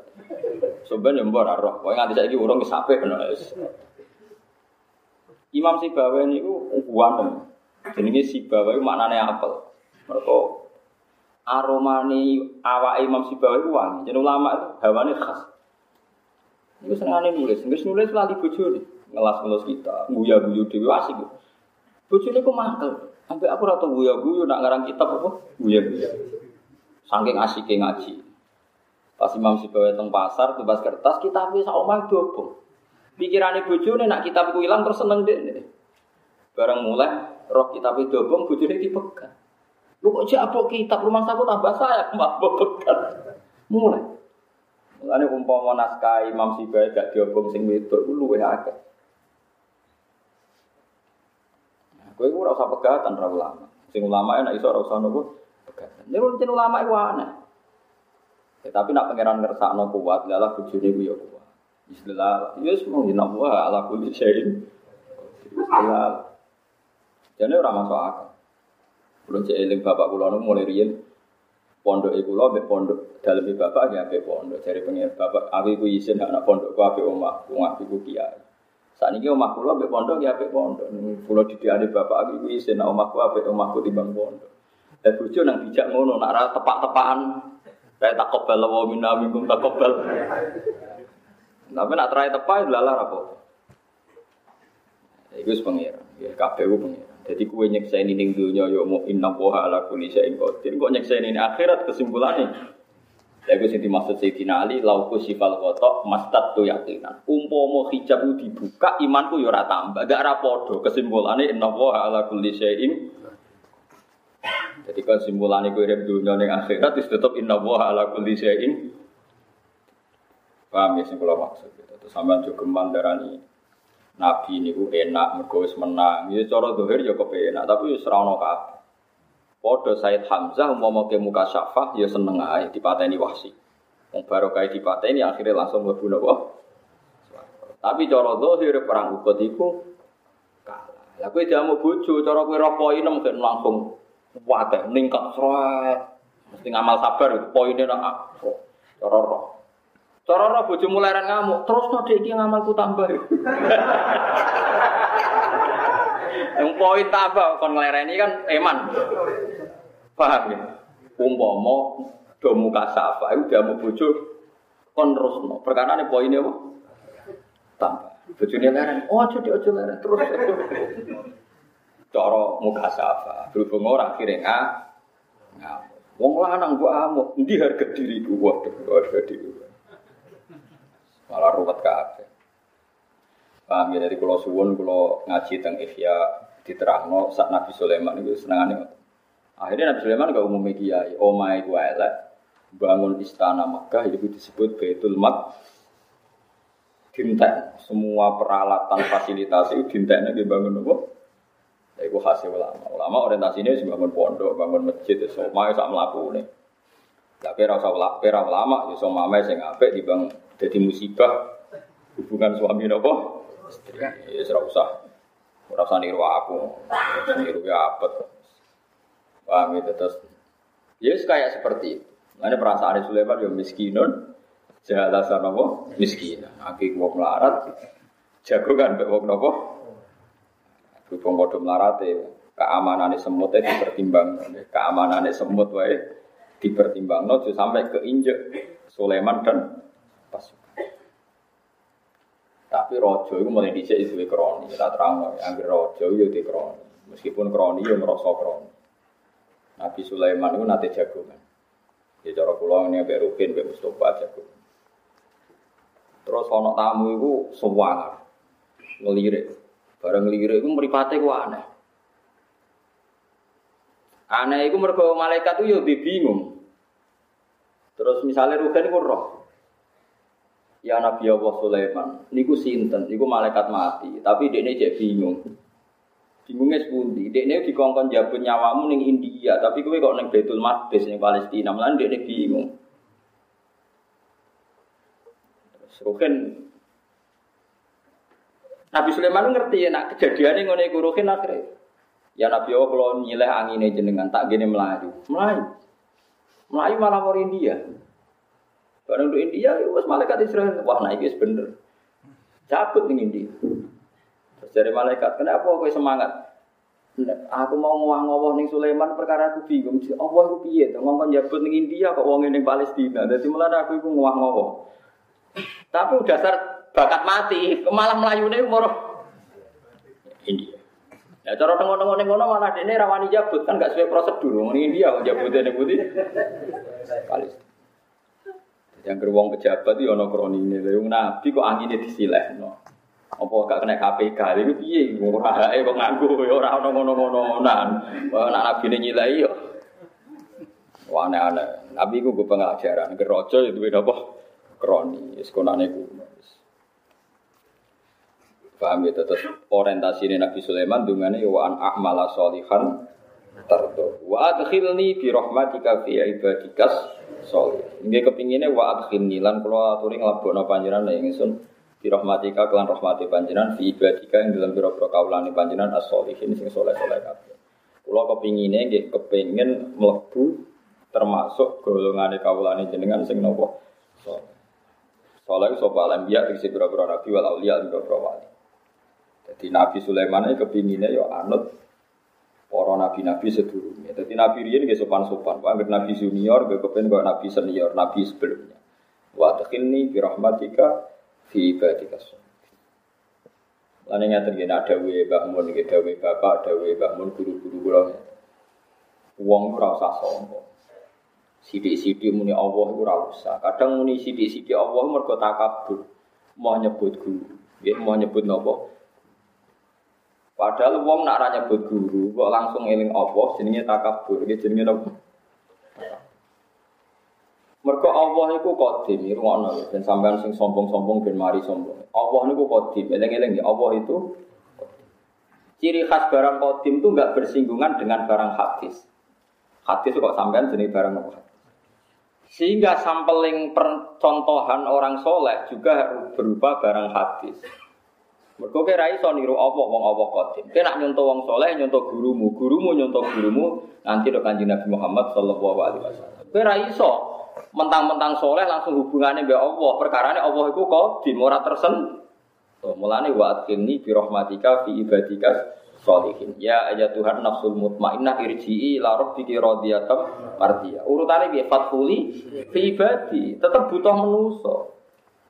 Yo mbok ora roh. Pokoke nganti saiki urung wis apik ngono Imam Sibawa niku uwan. Jenenge Sibawa iku maknane apel. Mergo aromane awak Imam Sibawa iku wangi. Jeneng ulama itu hawane khas. Iku senengane nulis, nulis nulis lali bojone ngelas-ngelas kita, guya-guyu dewi asik. Bojone kok mantel. Sampai aku ora tau guya-guyu nak ngarang kitab apa? Guya-guyu. Saking asiknya ngaji. Pas Imam Sibawa teng pasar, tumbas kertas, kitab wis omah dobong. Pikirane bojone nak kitab ku ilang terus seneng deh. Barang mulai roh kitab itu dobong bojone dipegang. Lu kok jek apa kitab rumah saku tambah saya mbak pegang. Mulai. Mulane umpama naskah Imam Sibawa gak diobong sing wedok iku luwih akeh. Kowe ora usah pegatan ra ulama. Sing ulama enak iso ora usah nopo pegatan. Nek ya, ulama iku aneh. Ya, tapi nak pangeran ngersakno kuat, lala bojone ku ya kuat. Bismillah. Ya semua inna wa ala kulli syai'in. Bismillah. Jadi orang masuk akal. Belum cek eling bapak kula nu mulai riyen pondok iku lho mbek pondok dalem bapak ya mbek pondok dari pengen bapak aku iku izin anak pondok ku apik omah, wong aku iku kiai. Saat ini omah kulo ambek pondok ya ambek pondok. Kulo didiane bapak aku isin nak omahku ambek omahku timbang pondok. Dan bojo nang bijak ngono nak ra tepak-tepakan. Kayak tak kobel wa minna minkum tak kobel. Tapi nak terai tepak lalar apa? Iku wis pengiran, ya pengiran. Jadi kue nyeksain ini dunia yo mau inna poha ala kulli syai'in qadir. Kok nyeksain ini akhirat kesimpulannya Ya gue sing dimaksud Sayyidina Ali lauku sifal kotok mastat tu yakinan. Umpomo hijab dibuka imanku yo ora tambah. Gak ora padha kesimpulane inna wa ala kulli syai'in. Jadi kesimpulannya gue hidup dunia ning akhirat wis tetep inna wa ala kulli syai'in. Paham ya maksud gitu. Terus sampean juga mandarani Nabi ini gue enak, mergo menang. Ya cara dohir ya kepenak, tapi wis ora ono kabeh. Podo Said Hamzah mau ke muka syafah ya seneng aja dipateni wahsi. Wong baru kayak dipateni akhirnya langsung mlebu napa? Tapi cara zahir perang Uhud iku kalah. Lah kowe jamu bojo cara kowe ro poinem kan langsung wae ningkat sret. Mesti ngamal sabar poinnya nak cara roh. Cara roh bojo mulai ngamuk, terus no dek iki ngamalku tambah. Yang poin tambah kon nglereni kan eman. Paham ya? Umpama do muka safa itu dia mau bojo kon terusno. Perkara ini poinnya apa? Tambah. Bojone leren. Oh, aja aja leren terus. Cara muka safa. Berhubung kira nggak ngamuk. Wong lanang gua amuk, endi harga diriku? Waduh, harga diri. Malah ruwet kabeh. Paham ya dari kulo suwun kulo ngaji teng Ihya diterangno saat Nabi Sulaiman itu senengane Akhirnya Nabi Sulaiman gak umum kiai, omai gua elek, bangun istana Mekah itu disebut Baitul Mak. Dintek semua peralatan fasilitas itu dintek di bangun apa? Ya itu hasil ulama. Ulama orientasinya sih bangun pondok, bangun masjid, semua itu sama melaku nih. Tapi rasa ulama, pera ulama, ya mama sing apik bang jadi musibah hubungan suami nopo. Ya serah usah, ora niru aku, niru ya apa? Paham itu terus. Ya kayak seperti itu. Mana perasaan Sulaiman ya miskinun, jahalasan apa? Miskin. Aki wong melarat, jago kan mbek wong napa? Berhubung padha melarate, keamanannya semut itu dipertimbang, keamanannya semut wae dipertimbang, no, sampai keinjek Sulaiman dan pasukan. Tapi rojo itu mulai dicek itu kroni, kita terang, yang rojo itu di kroni, meskipun kroni ya merosok kroni. Nabi Sulaiman itu nanti jagungan. Ya cara pulau ini Mbak Rukin, Mbak Mustafa jagungan. Terus ono tamu itu sewangar, ngelirik. Barang ngelirik itu meripatnya itu aneh. Aneh iku mergo malaikat itu yo bingung. Terus misalnya Ruben iku roh. Ya Nabi Allah Sulaiman, niku sinten? Niku malaikat mati, tapi dekne cek bingung. Bingungnya sepundi, dekne dikongkon jabut nyawamu ning India, tapi kowe kok ning Baitul Maqdis ning Palestina, malah dekne bingung. Ruben Nabi Sulaiman ngerti ya, nak kejadian ngono iku Ruhin akhirnya. Ya Nabi Allah kalau angin jenengan tak gini melayu, melayu, melayu malah mau India. Barang untuk India, ya wes malaikat Israel, wah naik es bener. Cabut nih India. Terus dari malaikat, kenapa kau semangat? Aku mau ngowah-ngowah ning Sulaiman perkara aku bingung. Allah aku piye to ngomong jabut ning India kok wong ning Palestina. Dadi mulane aku iku ngowah-ngowah. Tapi udah dasar bakat mati, malah melayune umur India. Ya cara tengok-tengok ning kono malah dene rawani jabut kan gak sesuai prosedur. Ning India kok jabute ning putih. Palestina. Yang gerbong pejabat itu ono kronine. Lha nabi kok angine disilehno. Apa gak kena KPK itu piye ora ae kok nganggo ya ora ono ngono-ngonoan. Wah nak nabi nyilai yo. Wah aneh-aneh. Nabi ku gue pengajaran, gerojo itu beda apa? Kroni, sekonane ku. Paham ya, terus orientasi ini Nabi Sulaiman dengan ya wa an a'mala solihan tardo. Wa adkhilni bi rahmatika fi ibadikas solih. Ini kepinginnya wa adkhilni lan kula aturi nglebokno panjenengan ing ingsun bi rahmatika kelan rahmati panjenengan fi ibadika ing dalam pira-pira kaulane panjenengan as-solihin sing soleh-soleh kabeh. Kula kepingine nggih kepengin mlebu termasuk golongane kaulane jenengan sing napa soleh. Soleh sapa alambiya tegese pira-pira nabi wal auliya pira-pira wali. Jadi Nabi Sulaiman ini kepinginnya ya anut para nabi-nabi sedurungnya. Jadi nabi riyen nggih sopan-sopan. Kok anggere nabi junior gak kepen kok nabi senior, nabi sebelumnya. Wa takhilni bi rahmatika fi ibadika Lan ngaten nggih ada dawe Mbah Mun nggih dawe bapak, dawe Mbah Mun guru-guru kula. Wong ora usah sombong. Sidik-sidik muni Allah iku ora usah. Kadang muni sidik-sidik Allah mergo takabur. Mau nyebut guru. Nggih mau nyebut napa? Padahal wong nak ranya nyebut guru, kok langsung eling Allah jenenge takabur, iki jenenge apa? Mergo Allah iku qadim, ngono ya, ben sampean sing sombong-sombong ben mari sombong. Allah niku qadim, eling-eling ya Allah itu Ciri khas barang qadim itu enggak bersinggungan dengan barang hadis. Hadis kok sampean jenis barang apa? Sehingga sampling percontohan orang soleh juga berupa barang hadis. Mergo kira iso niru apa wong apa qadim. Kowe nak nyontoh wong soleh nyontoh gurumu, gurumu nyontoh gurumu nanti do Kanjeng Nabi Muhammad sallallahu alaihi wasallam. Kowe ra mentang-mentang soleh langsung hubungannya mbek Allah. Perkarane Allah iku qadim ora tersen. So, mulane wa adkhilni bi rahmatika fi ibadika sholihin. Ya ayat Tuhan nafsul mutmainnah irji'i ila rabbiki radiyatan mardiyah. Urutane piye? Fathuli fi ibadi. Tetep butuh menuso.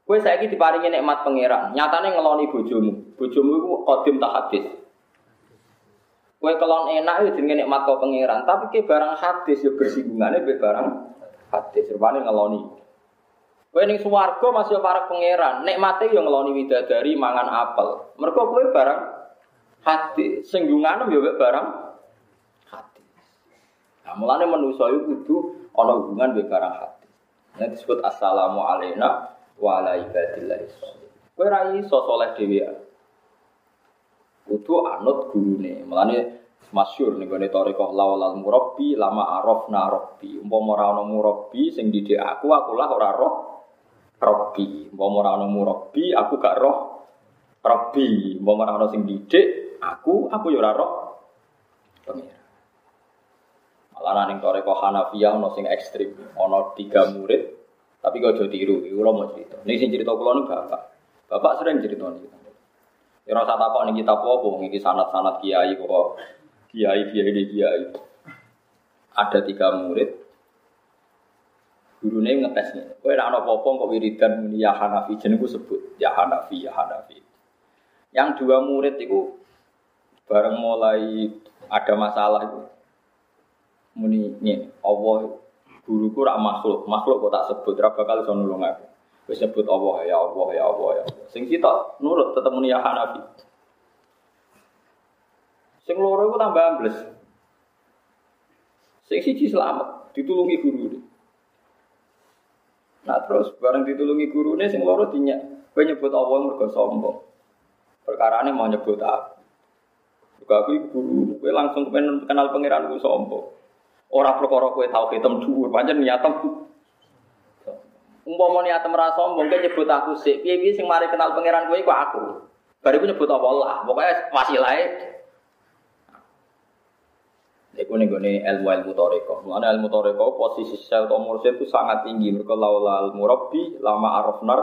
Kue saya ini diparingi nikmat pangeran. Nyatanya ngeloni bojomu. Bojomu itu kodim tak hadis. Kue kelon enak itu jenenge nikmat kau pangeran. Tapi ke barang hadis ya bersinggungannya be barang hadis. Rupanya ngeloni. Kue ning suwargo masih para pangeran. Nikmatnya yang ngeloni widadari mangan apel. Mereka kue barang hadis. Singgungannya ya barang hadis. Nah, mulanya manusia itu kudu hubungan be barang hadis. Nah disebut assalamu alaikum wa ala ibadillah Kowe ra iso saleh dhewe. Kudu anut gurune. Mulane masyhur ning gone tarekah lawal murabbi lama arafna rabbi. Umpama ora ana murabbi sing didik aku, aku lah ora roh rabbi. Umpama ora ana murabbi, aku gak roh rabbi. Umpama ora ana sing didik aku, aku ya ora roh pengira. Malah ning tarekah Hanafiyah ana sing ekstrim, ana tiga murid tapi kau jadi tiru, itu lo mau cerita. Ini sih cerita kulo nih bapak. Bapak sering cerita nih. Ya rasa nih kita apa, ini sanat-sanat kiai kok kiai kiai di kiai. Ada tiga murid. Gurunya ngetesnya. Kau ada anak popong kok wiridan ya Hanafi. Jenengku sebut ya Hanafi ya Hanafi. Yang dua murid itu bareng mulai ada masalah itu. Muni Allah Guruku rak makhluk, makhluk kok tak sebut, rak bakal iso nulung aku. Wis nyebut Allah ya Allah ya Allah ya. Sing kita nurut tetep muni ya Hanafi. Sing loro iku tambah ambles. Sing siji selamat, ditulungi guru. Nah terus bareng ditulungi guru ini sing loro dinyak. Kowe nyebut Allah mergo sombong. Perkara ini mau nyebut aku. Juga aku guru, kowe langsung kenal pangeran ku sombong. Ora perkara kowe tau hitam dhuwur, pancen niatem. Umpama niatem ra sombong, kowe nyebut aku sik. Piye-piye sing mari kenal pangeran kowe iku aku. Bariku nyebut Allah, pokoknya wasilahe Iku nih gue ilmu ilmu toreko. Mana ilmu toreko posisi sel atau mursyid itu sangat tinggi. Mereka laulal murabi lama arafnar.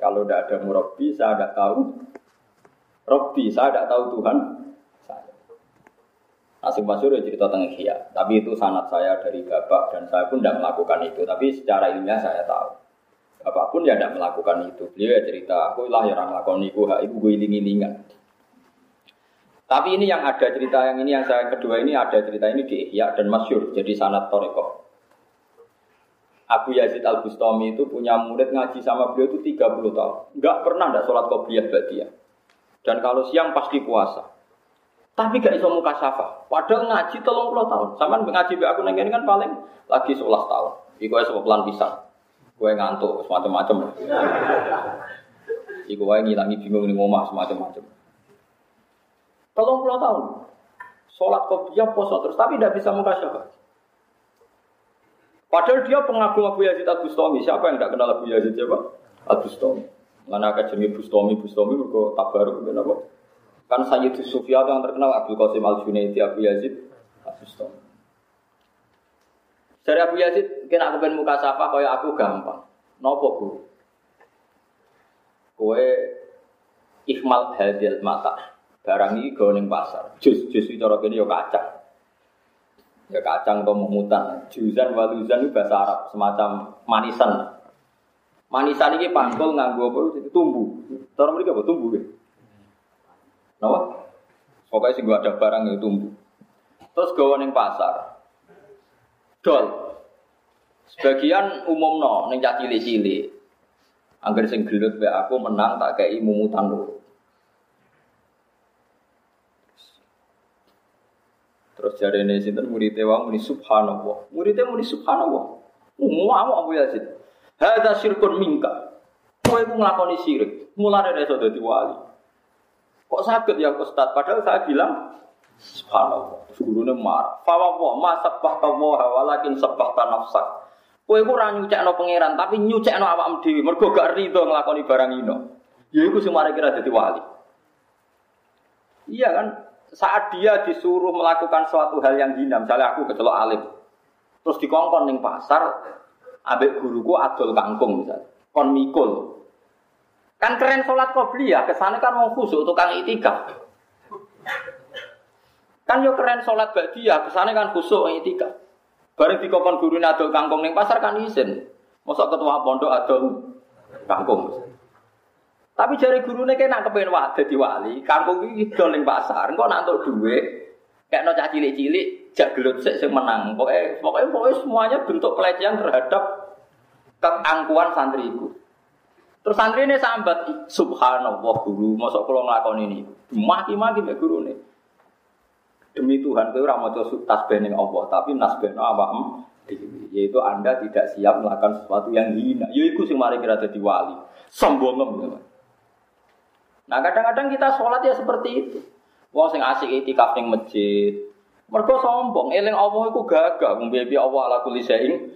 Kalau tidak ada murabi, saya tidak tahu. Robbi, saya tidak tahu Tuhan. Nasib Masyur ya cerita tentang Ihya. Tapi itu sanat saya dari bapak dan saya pun tidak melakukan itu. Tapi secara ilmiah saya tahu. Bapak pun ya tidak melakukan itu. Beliau ya cerita, aku lah yang melakukan itu, ibu gue iling-ilingan. Tapi ini yang ada cerita yang ini yang saya kedua ini ada cerita ini di Ihya dan Masyur jadi sanat Toreko. Abu Yazid Al Bustami itu punya murid ngaji sama beliau itu 30 tahun. Enggak pernah ada sholat qobliyah dia. Dan kalau siang pasti puasa. Tapi gak iso muka syafa. Padahal ngaji tolong puluh tahun. Sama ngaji aku nengin kan paling lagi 11 tahun. Iku ya pelan pisang. Gue ngantuk semacam-macam. Iku wae ngilangi bingung ning omah semacam-macam. Tolong puluh tahun. Sholat kopiah, poso terus, tapi tidak bisa mukasyafah. Padahal dia pengagum Abu Yazid Al Bustami. Siapa yang tidak kenal Abu Yazid siapa? Al Bustami. Mana akademi Bustami, Bustami berko tabaruk kenapa? Kan Sayyid Sufyan yang terkenal Abu Qasim Al Junaidi Abu Yazid Bustami. Dari Abu Yazid, kena aku pengen muka sapa kaya aku gampang. Nopo guru? Kue ikmal hadil mata. Barang ini gawe ning pasar. Jus jus itu cara kene ya kacang. Ya kacang atau mumutan. Juzan waluzan itu bahasa Arab semacam manisan. Manisan ini pangkul nganggo apa? Tumbuh. Cara mereka apa? Tumbuh ya. Napa? Pokoknya sih gua ada barang yang tumbuh. Terus gawe ning pasar. Dol. Sebagian umum no, ning cilik-cilik. Angger sing gelut aku menang tak kei mumutan lho. Terus jari ini sinten muridnya wong muni subhanallah. Muridnya muni subhanallah. Umum Abu Yazid. Hada syirkun mingka. Kowe iku nglakoni syirik. Mulane iso dadi wali. Kok sakit ya Ustaz? Padahal saya bilang subhanallah. Gurune marah. Fa wa ma sabbahta wa walakin sabbahta nafsak. Kowe iku ora nyucekno pangeran tapi nyucekno awakmu dhewe mergo gak rido nglakoni barang ino. Ya iku sing mari kira dadi wali. Iya kan? saat dia disuruh melakukan suatu hal yang hina, misalnya aku kecelok alim, terus dikongkon ning pasar, abek guruku adol kangkung misalnya, kon mikul. Kan keren sholat beli ya, ke sana kan mau khusuk tukang itikaf. Kan yo keren sholat dia, ke sana kan khusuk itikaf. Bareng dikongkon guru adol kangkung ning pasar kan izin. Masa ketua pondok adol kangkung. Tapi jari gurune kena kepengen wak dadi wali, ning pasar, engko nak entuk dhuwit, kayak no cah cilik-cilik, jak gelut sik menang. Pokoke semuanya bentuk pelecehan terhadap keangkuhan santriku. Terus santri ini sambat, subhanallah guru, masuk kalau ngelakon ini. Maki-maki mbak guru ini. Demi Tuhan, itu ramu tasbih ning Allah, tapi nasbihno apa yaitu Anda tidak siap melakukan sesuatu yang hina. Yaitu sing mari kira jadi wali. Sombong gitu. Nah kadang-kadang kita sholat ya seperti itu. Wong sing asik itikaf ning masjid. Mergo sombong, eling Allah iku gagah, mbebi Allah ala kulli syai'in.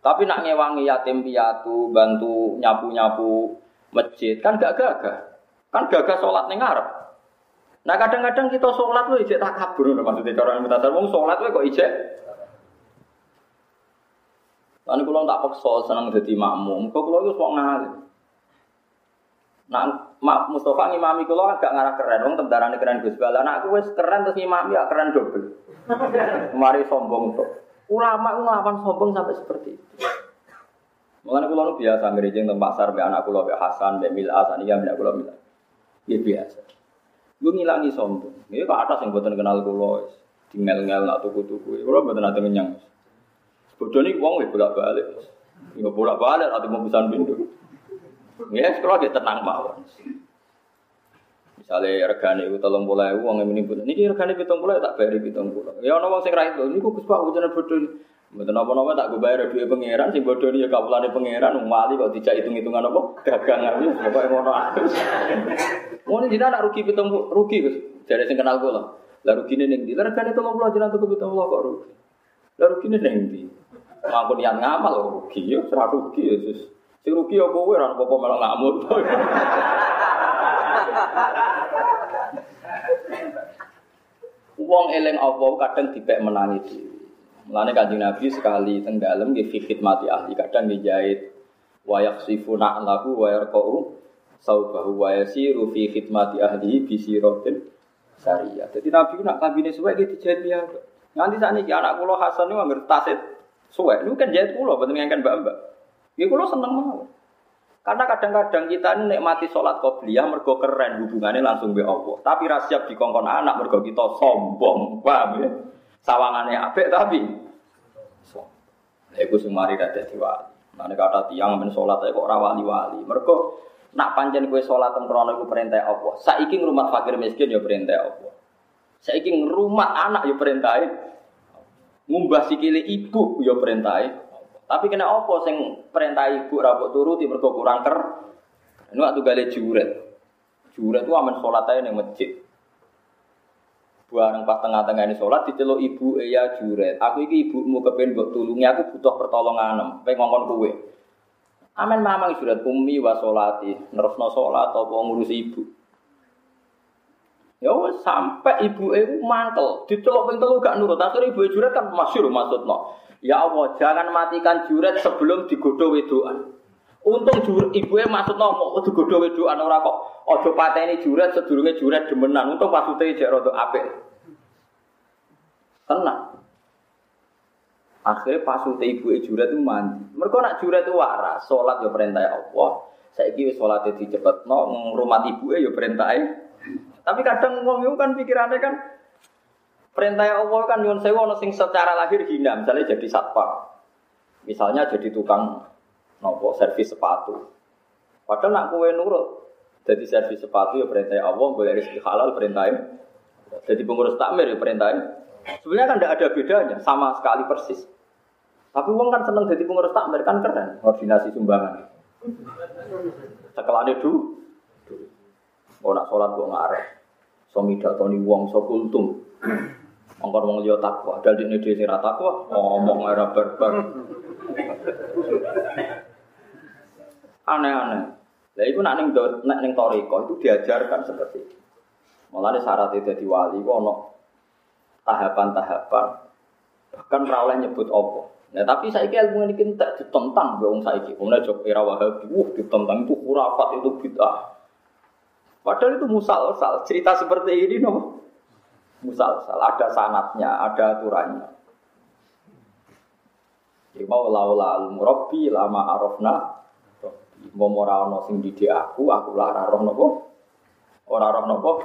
Tapi nak ngewangi yatim piatu, bantu nyapu-nyapu masjid kan gak gagah. Kan gagah sholat ning ngarep. Nah kadang-kadang kita sholat lu ijek tak kabur, maksudnya cara minta wong sholat lu kok ijek Lalu kalau tak paksa senang jadi makmum, kok kalau itu wong ngalim. Nah, Mak Mustafa ngimami kulo agak ngarah keren, wong tentarane keren Gus Bala. Nah, aku wis keren terus ngimami ya keren double. Mari sombong tuh. Ulama ngelawan sombong sampai seperti itu. Mengenai kulo nu biasa ngerijeng tempat pasar be anak kulo be Hasan be Mila Hasan iya be kulo Mila. Ya biasa. Gue ngilangi sombong. Ini ke atas yang buatan kenal kulo. Tinggal ngel nak tuku-tuku. Kulo buatan ada ngenyang. Bodoh nih uang bolak balik. Nggak bolak balik atau mau pesan pintu. Ya, sekolah dia tenang mawon. Misalnya regane itu tolong mulai uang yang ini pun. Ini regane pitung pulau tak bayar pitung pulau. Ya orang orang sing itu. Ini gus pak ujian bodoh. Betul apa-apa tak gue bayar duit pangeran, sing nih ya kapulane pangeran, wali kok tidak hitung-hitungan apa, dagangan itu, pokoknya ngono. Mau nih nak rugi pitung rugi gus, jadi sing kenal gue lah. Rugi nih neng di, lah regane tolong pulau jinak tuh pitung pulau kok rugi. Lah rugi nih neng di, Mampu niat ngamal rugi ya, serah rugi ya sus. Si rugi ya kowe ora apa malah ngamuk. Wong eling apa kadang dipek menangi dhewe. Mulane Kanjeng Nabi sekali teng dalem nggih fikit mati ahli kadang nggih jahit wa yaksifuna lahu wa yarqau saubahu wa yasiru fi khidmati ahli bi siratin sariyah. Jadi Nabi nak kabine suwe iki dijahit ya. Nganti sakniki anak kula Hasan niku anggere tasit suwe niku kan jahit kula boten ngangken mbak-mbak. Nggih kula seneng mawon. Karena kadang-kadang kita ini nikmati sholat qobliyah mergo keren hubungannya langsung be Allah. Tapi rasiap di kongkon anak mergo kita sombong, paham ya? Sawangannya apik tapi sombong. Lha iku sing mari dadi wali. Mane kata tiang men sholat kok ora wali-wali. Mergo nak pancen kowe sholat teng krono iku perintah Allah. Saiki ngrumat fakir miskin ya perintah Allah. Saiki ngrumat anak ya perintah Ngumbah sikile ibu ya perintah tapi kena apa sing perintah ibu rabuk turuti mergo kurang ker. Ini waktu gale juret. Juret itu aman sholat aja ning masjid. Bareng pas tengah-tengah ini sholat diceluk ibu ya juret. Aku iki ibumu kepen mbok tulungi aku butuh pertolongan. Pengen ngomong kue. Amin mamang juret umi wa sholati. Nerusno sholat apa ngurusi ibu. Ya sampai ibu ibu mantel, dicelok ping telu gak nurut. Akhirnya ibu juret kan masyhur maksudno. Ya Allah, jangan matikan juret sebelum digodo wedoan. Untung jur, ibu e maksud nopo digodo wedoan ora kok aja pateni juret sedurunge juret demenan. Untung pasute jek rada apik. Tenang. Akhirnya pasute ibu juret itu mandi. Mereka nak juret itu waras, sholat ya perintah Allah. Saiki wis salate dicepetno, ngrumat ibu e ya perintah Tapi kadang wong kan pikirannya kan Perintah Allah kan nyuwun sewu ono sing secara lahir hina, misalnya jadi satpam. Misalnya jadi tukang nopo servis sepatu. Padahal nak kue nurut. Jadi servis sepatu ya perintah Allah, boleh rezeki halal perintahnya. Jadi pengurus takmir ya perintahnya. Sebenarnya kan tidak ada bedanya, sama sekali persis. Tapi uang kan seneng jadi pengurus takmir kan keren, koordinasi sumbangan. Sekelane dulu, Oh nak sholat gue ngarep. So midatoni wong so kultum. Mongkon wong liya takwa, dal dene dhewe sing takwa, ngomong ora barbar. Aneh-aneh. Lah iku nak ning nek ning toriko itu diajarkan seperti itu. Mulane syarat itu dadi wali ku ana tahapan-tahapan. Bahkan ra oleh nyebut apa. Nah, tapi saiki ilmu ini kita ditentang wong saiki. Kemudian jok era Wahabi, wah ditentang itu khurafat itu bid'ah. Padahal itu musal-sal. Cerita seperti ini, no? Musal-sal, ada sanatnya, ada aturannya. Mau laula al murabbi lama arafna mau ora ana sing didik aku, aku lah ora roh napa? Ora roh?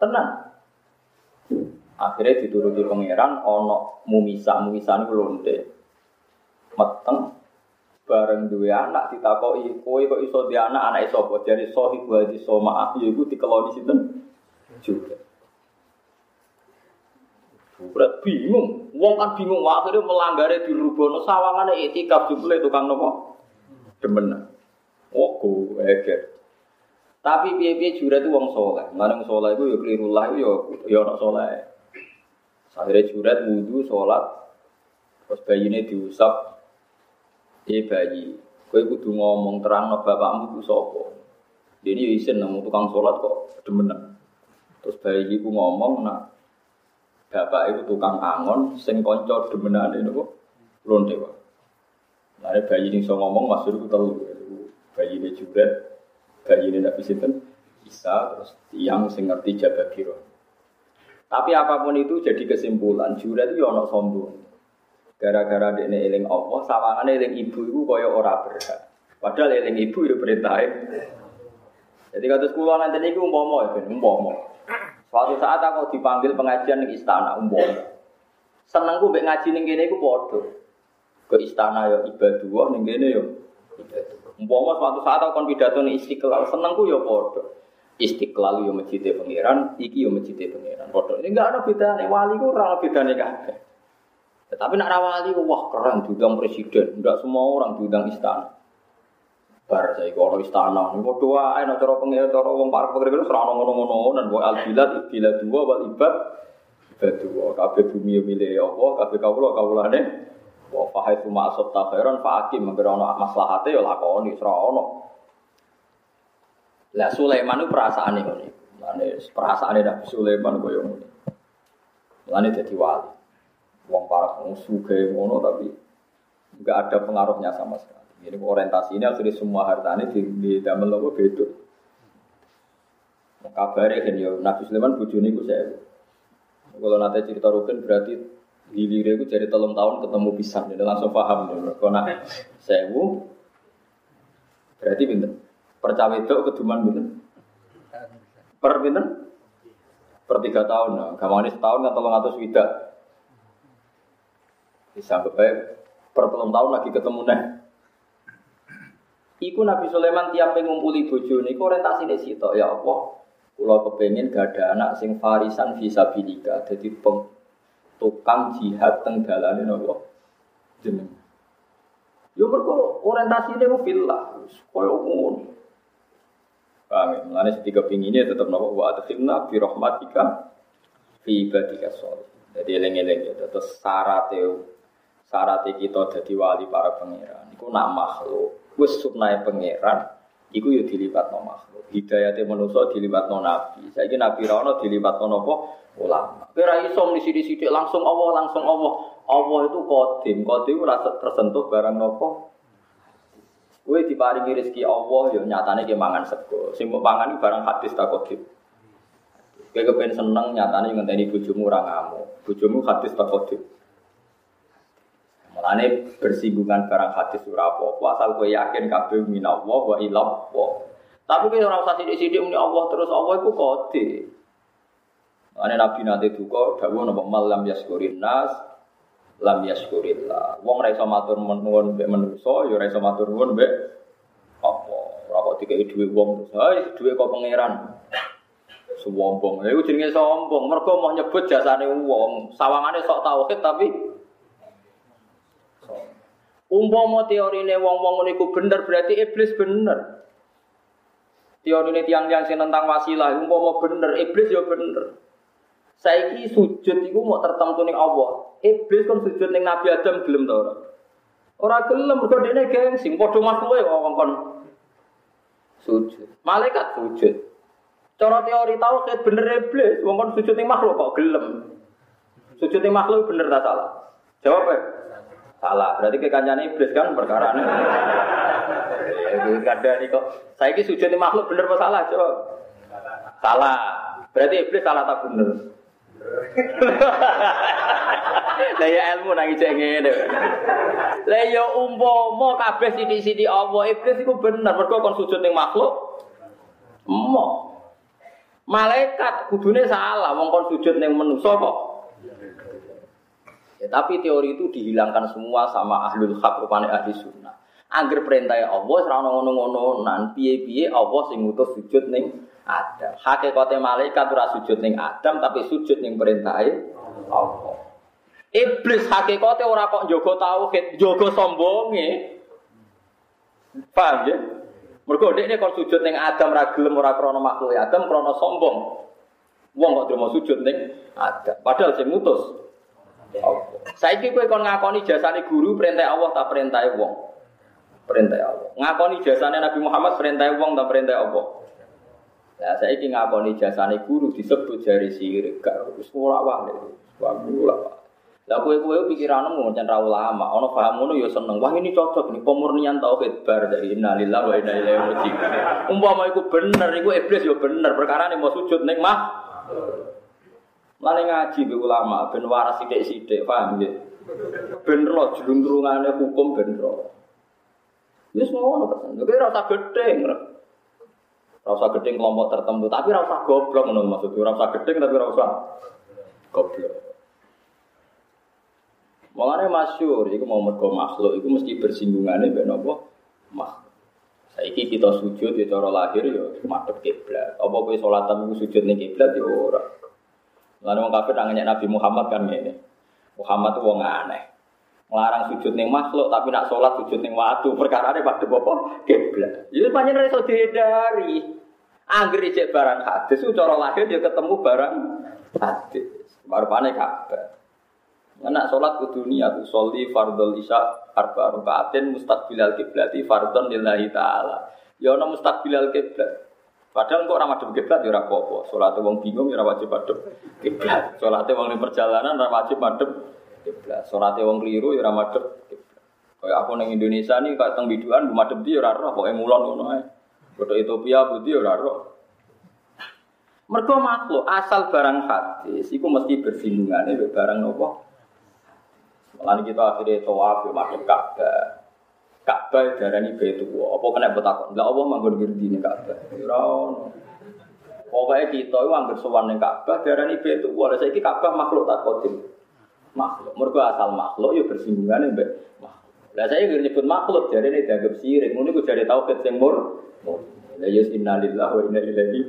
Tenang. Akhirnya dituruti pangeran ana mumisa, mumisa niku lonte. Meteng bareng duwe anak ditakoki kowe kok iso di anak anak sapa? Jadi sahib wa di soma iku dikeloni sinten? Juga. Bingung, wong kan bingung, akhirnya melanggar di rubono sawangan etikaf juga tukang nopo demen. Oh, gue eger. Tapi piye-piye jura itu wong soleh. Mana wong soleh itu ya keliru lah, ya ya orang soleh. Akhirnya jurat wudhu, sholat, terus bayi ini diusap, eh bayi, gue kudu ngomong terang no bapakmu itu sopo. Ini isin nemu tukang sholat kok demenan. Terus bayi itu ngomong, nak bapak itu tukang angon, sing konco demenane niku lonte wae. Lah bayi ini so ngomong masuk itu telu. Bayi ini juga, bayi ini tidak bisa bisa terus tiang sing ngerti jaga kiro. Tapi apa pun itu jadi kesimpulan jurat itu ya ono sombong. Gara-gara dia eling Allah, sawangannya eling ibu itu kaya ora berhak. Padahal eling ibu itu perintah. Jadi kata sekolah nanti ini umpama ya, umpama. Suatu saat aku dipanggil pengajian di istana umum. Senengku mbek ngaji ning kene iku padha. Ke istana ya ibadah ning kene ya. Umpama suatu saat aku kon pidato ning Istiqlal, senengku ya padha. Istiqlal yo masjid pangeran, iki yo masjid pangeran. Padha ini enggak ada bedane wali ku ora ana bedane kabeh. Tetapi nak wali wah keren diundang presiden, enggak semua orang diundang istana. Bar saya kalau istana, ini kok doa, ayo cara pengen cara wong para pengen itu serana ngono-ngono, dan buat albilat, albilat dua, wal ibad, ibad dua, kafe bumi milik Allah, kafe kaulah kaulane, wah fahai cuma asot takhiran, fahakim menggerono maslahatnya ya lakoni, serana. Lah Sulaiman itu perasaan ini, ini perasaan ini Nabi Sulaiman gue yang ini, ini jadi wali, wong para pengusuh ngono tapi nggak ada pengaruhnya sama sekali. Ini orientasi ini akhirnya semua hartanya di, di damel apa beda. Kabarnya kan ya Nabi Sulaiman bujuni ku saya. Kalau nanti cerita rukun berarti hilirnya itu jadi telung tahun ketemu pisang, jadi langsung paham nih. Kalau nak sewu berarti pinter. Percawe itu keduman pinter. Per pinter? Per tiga tahun. Nah, gamane setahun kan tolong atus widak. Bisa baik per tahun lagi ketemu nih. Iku Nabi Sulaiman tiap ngumpuli bojo niku orientasine sitok ya Allah. Kula kepengin gak ada anak sing farisan fisabilika dadi peng tukang jihad teng dalane napa jeneng. Yo mergo orientasine ku fillah, koyo ngono. Paham ya? Mulane sing kepingine tetep napa wa adkhilna fi rahmatika fi ibadika. Jadi eling-eling ya terus syarat syarat kita dadi wali para pangeran iku nak makhluk wis sunnahe pangeran iku yo no makhluk. Hidayate manusa no nabi. Saiki nabi ra ono no napa ulama. Kowe ra iso sithik-sithik langsung Allah, langsung Allah. Allah itu kodim, kodim ora tersentuh barang napa. Kowe diparingi rezeki Allah yo nyatane ki mangan sego. Sing mbok mangan barang hadis tak kodim. Kowe kepen seneng nyatane ngenteni bojomu ora ngamuk. Bojomu hadis tak kodim. Mulane bersinggungan barang hadis ora apa asal kowe yakin kabeh minallah wa ilallah. Tapi kowe ora usah sithik-sithik muni Allah terus Allah iku kode. Mulane Nabi nanti duka dawuh napa malam yaskurin nas lam yaskurillah. Wong ora iso matur nuwun mbek manusa ya ora iso matur nuwun mbek apa. Ora kok dikeki dhuwit wong terus, "Hai, dhuwit kok pangeran." Sombong. Lha iku jenenge sombong. Mergo mau nyebut jasane wong. Sawangane sok tauhid tapi Umpama teorine wong-wong niku bener berarti iblis bener. Teorine tiang-tiang sing tentang wasilah umpama bener, iblis ya bener. Saiki sujud iku mau tertentu ning Allah. Iblis kan sujud ning Nabi Adam gelem ta ora? Ora gelem mergo dene gengsi, padha makhluke kok kon sujud. Malaikat sujud. Cara teori tauhid bener iblis, wong kon sujud ning makhluk kok gelem. Sujud ning makhluk bener ta salah? Jawab ya. Salah, berarti kekancane iblis kan perkara ini. Kada nih kok. Saya ini sujud makhluk bener apa salah? Coba. Salah. Berarti iblis salah tak bener. Lah ya ilmu nang cek ngene. Lah ya umpama kabeh sithik-sithik Allah iblis iku bener mergo kon sujud ning makhluk. Mo. Malaikat kudune salah wong kon sujud ning manusa kok Ya, tapi teori itu dihilangkan semua sama ahlul hak rupane ahli sunnah. Angger perintah Allah ora ngono-ngono nan piye-piye Allah sing ngutus sujud ning Adam. Hakikate malaikat ora sujud ning Adam tapi sujud ning perintah Allah. Iblis hakikate ora kok njogo tauhid, njogo sombonge. Paham ya? Mergo dekne kon sujud ning Adam ra gelem ora krana makhluk Adam krana sombong. Wong kok mau sujud ning Adam. Padahal sing ngutus Saiki kowe kon ngakoni jasane guru perintah Allah tak perintah wong. Perintah Allah. Ngakoni jasane Nabi Muhammad perintah wong tak perintah Allah. Nah, saiki ngakoni jasane guru disebut jari sirik gak wis ora wae. Wah, Lah kowe-kowe pikiranmu ngono ra ulama, ana paham ngono ya seneng. Wah ini cocok nih pemurnian tauhid bar dari innalillahi wa inna ilaihi raji'un. Umpama iku bener, iku iblis ya bener, perkara nih mau sujud ning mah. Lane ngaji be ulama ben waras sithik-sithik, paham ya? Ben ro jluntrungane hukum ben ro. Wis ngono ora usah gedeng. Ora usah gedeng kelompok tertentu, tapi ora usah goblok ngono maksud ora usah gedeng tapi ora usah goblok. Mulane masyhur iku mau mergo makhluk iku mesti bersinggungane mbek napa? Makhluk. Saiki kita sujud ya cara lahir ya madhep kiblat. Apa kowe salat tapi sujud ning kiblat ya ora. Lalu wong kafir nanya Nabi Muhammad kan ngene. Muhammad itu wong aneh. Ngelarang sujud ning makhluk tapi nak sholat sujud ning watu. Perkara ini pada apa? Kiblat. Jadi panjenengan iso dihindari. Angger cek barang hadis cara lahir dia ketemu barang hadis. Baru panik kabeh. Anak sholat ke dunia tuh soli fardol isya arba rukaatin mustaqbilal kiblati fardon lillahi taala. Ya ono mustaqbilal kiblat. Padahal kok ramah madhep kiblat ya ora apa-apa. Salate wong bingung ya wajib madhep kiblat. Salate wong ning perjalanan ora wajib madhep kiblat. Salate wong keliru ya ora madhep kiblat. Aku ning Indonesia nih kayak teng biduan madhep di ya ora roh, pokoke mulon ngono ae. Foto Ethiopia budi ya ora roh. Mergo makhluk asal barang hadis iku mesti bersinggungan barang nopo Lalu kita akhirnya tawaf ya masuk Ka'bah. Ka'bah darani baitu Apa kena betakon? Enggak Allah manggon ngerti ini Ka'bah. Ora Pokoknya kita itu anggar sowan ning Ka'bah darani baitu wa. Lah saiki Ka'bah makhluk tak kodim. Makhluk. Mergo asal makhluk ya bersinggungan mbek. Lah saya nggak nyebut makhluk ini dianggap sirik. Ini gue jadi tauhid yang mur. Lah yes innalillahi wa inna ilaihi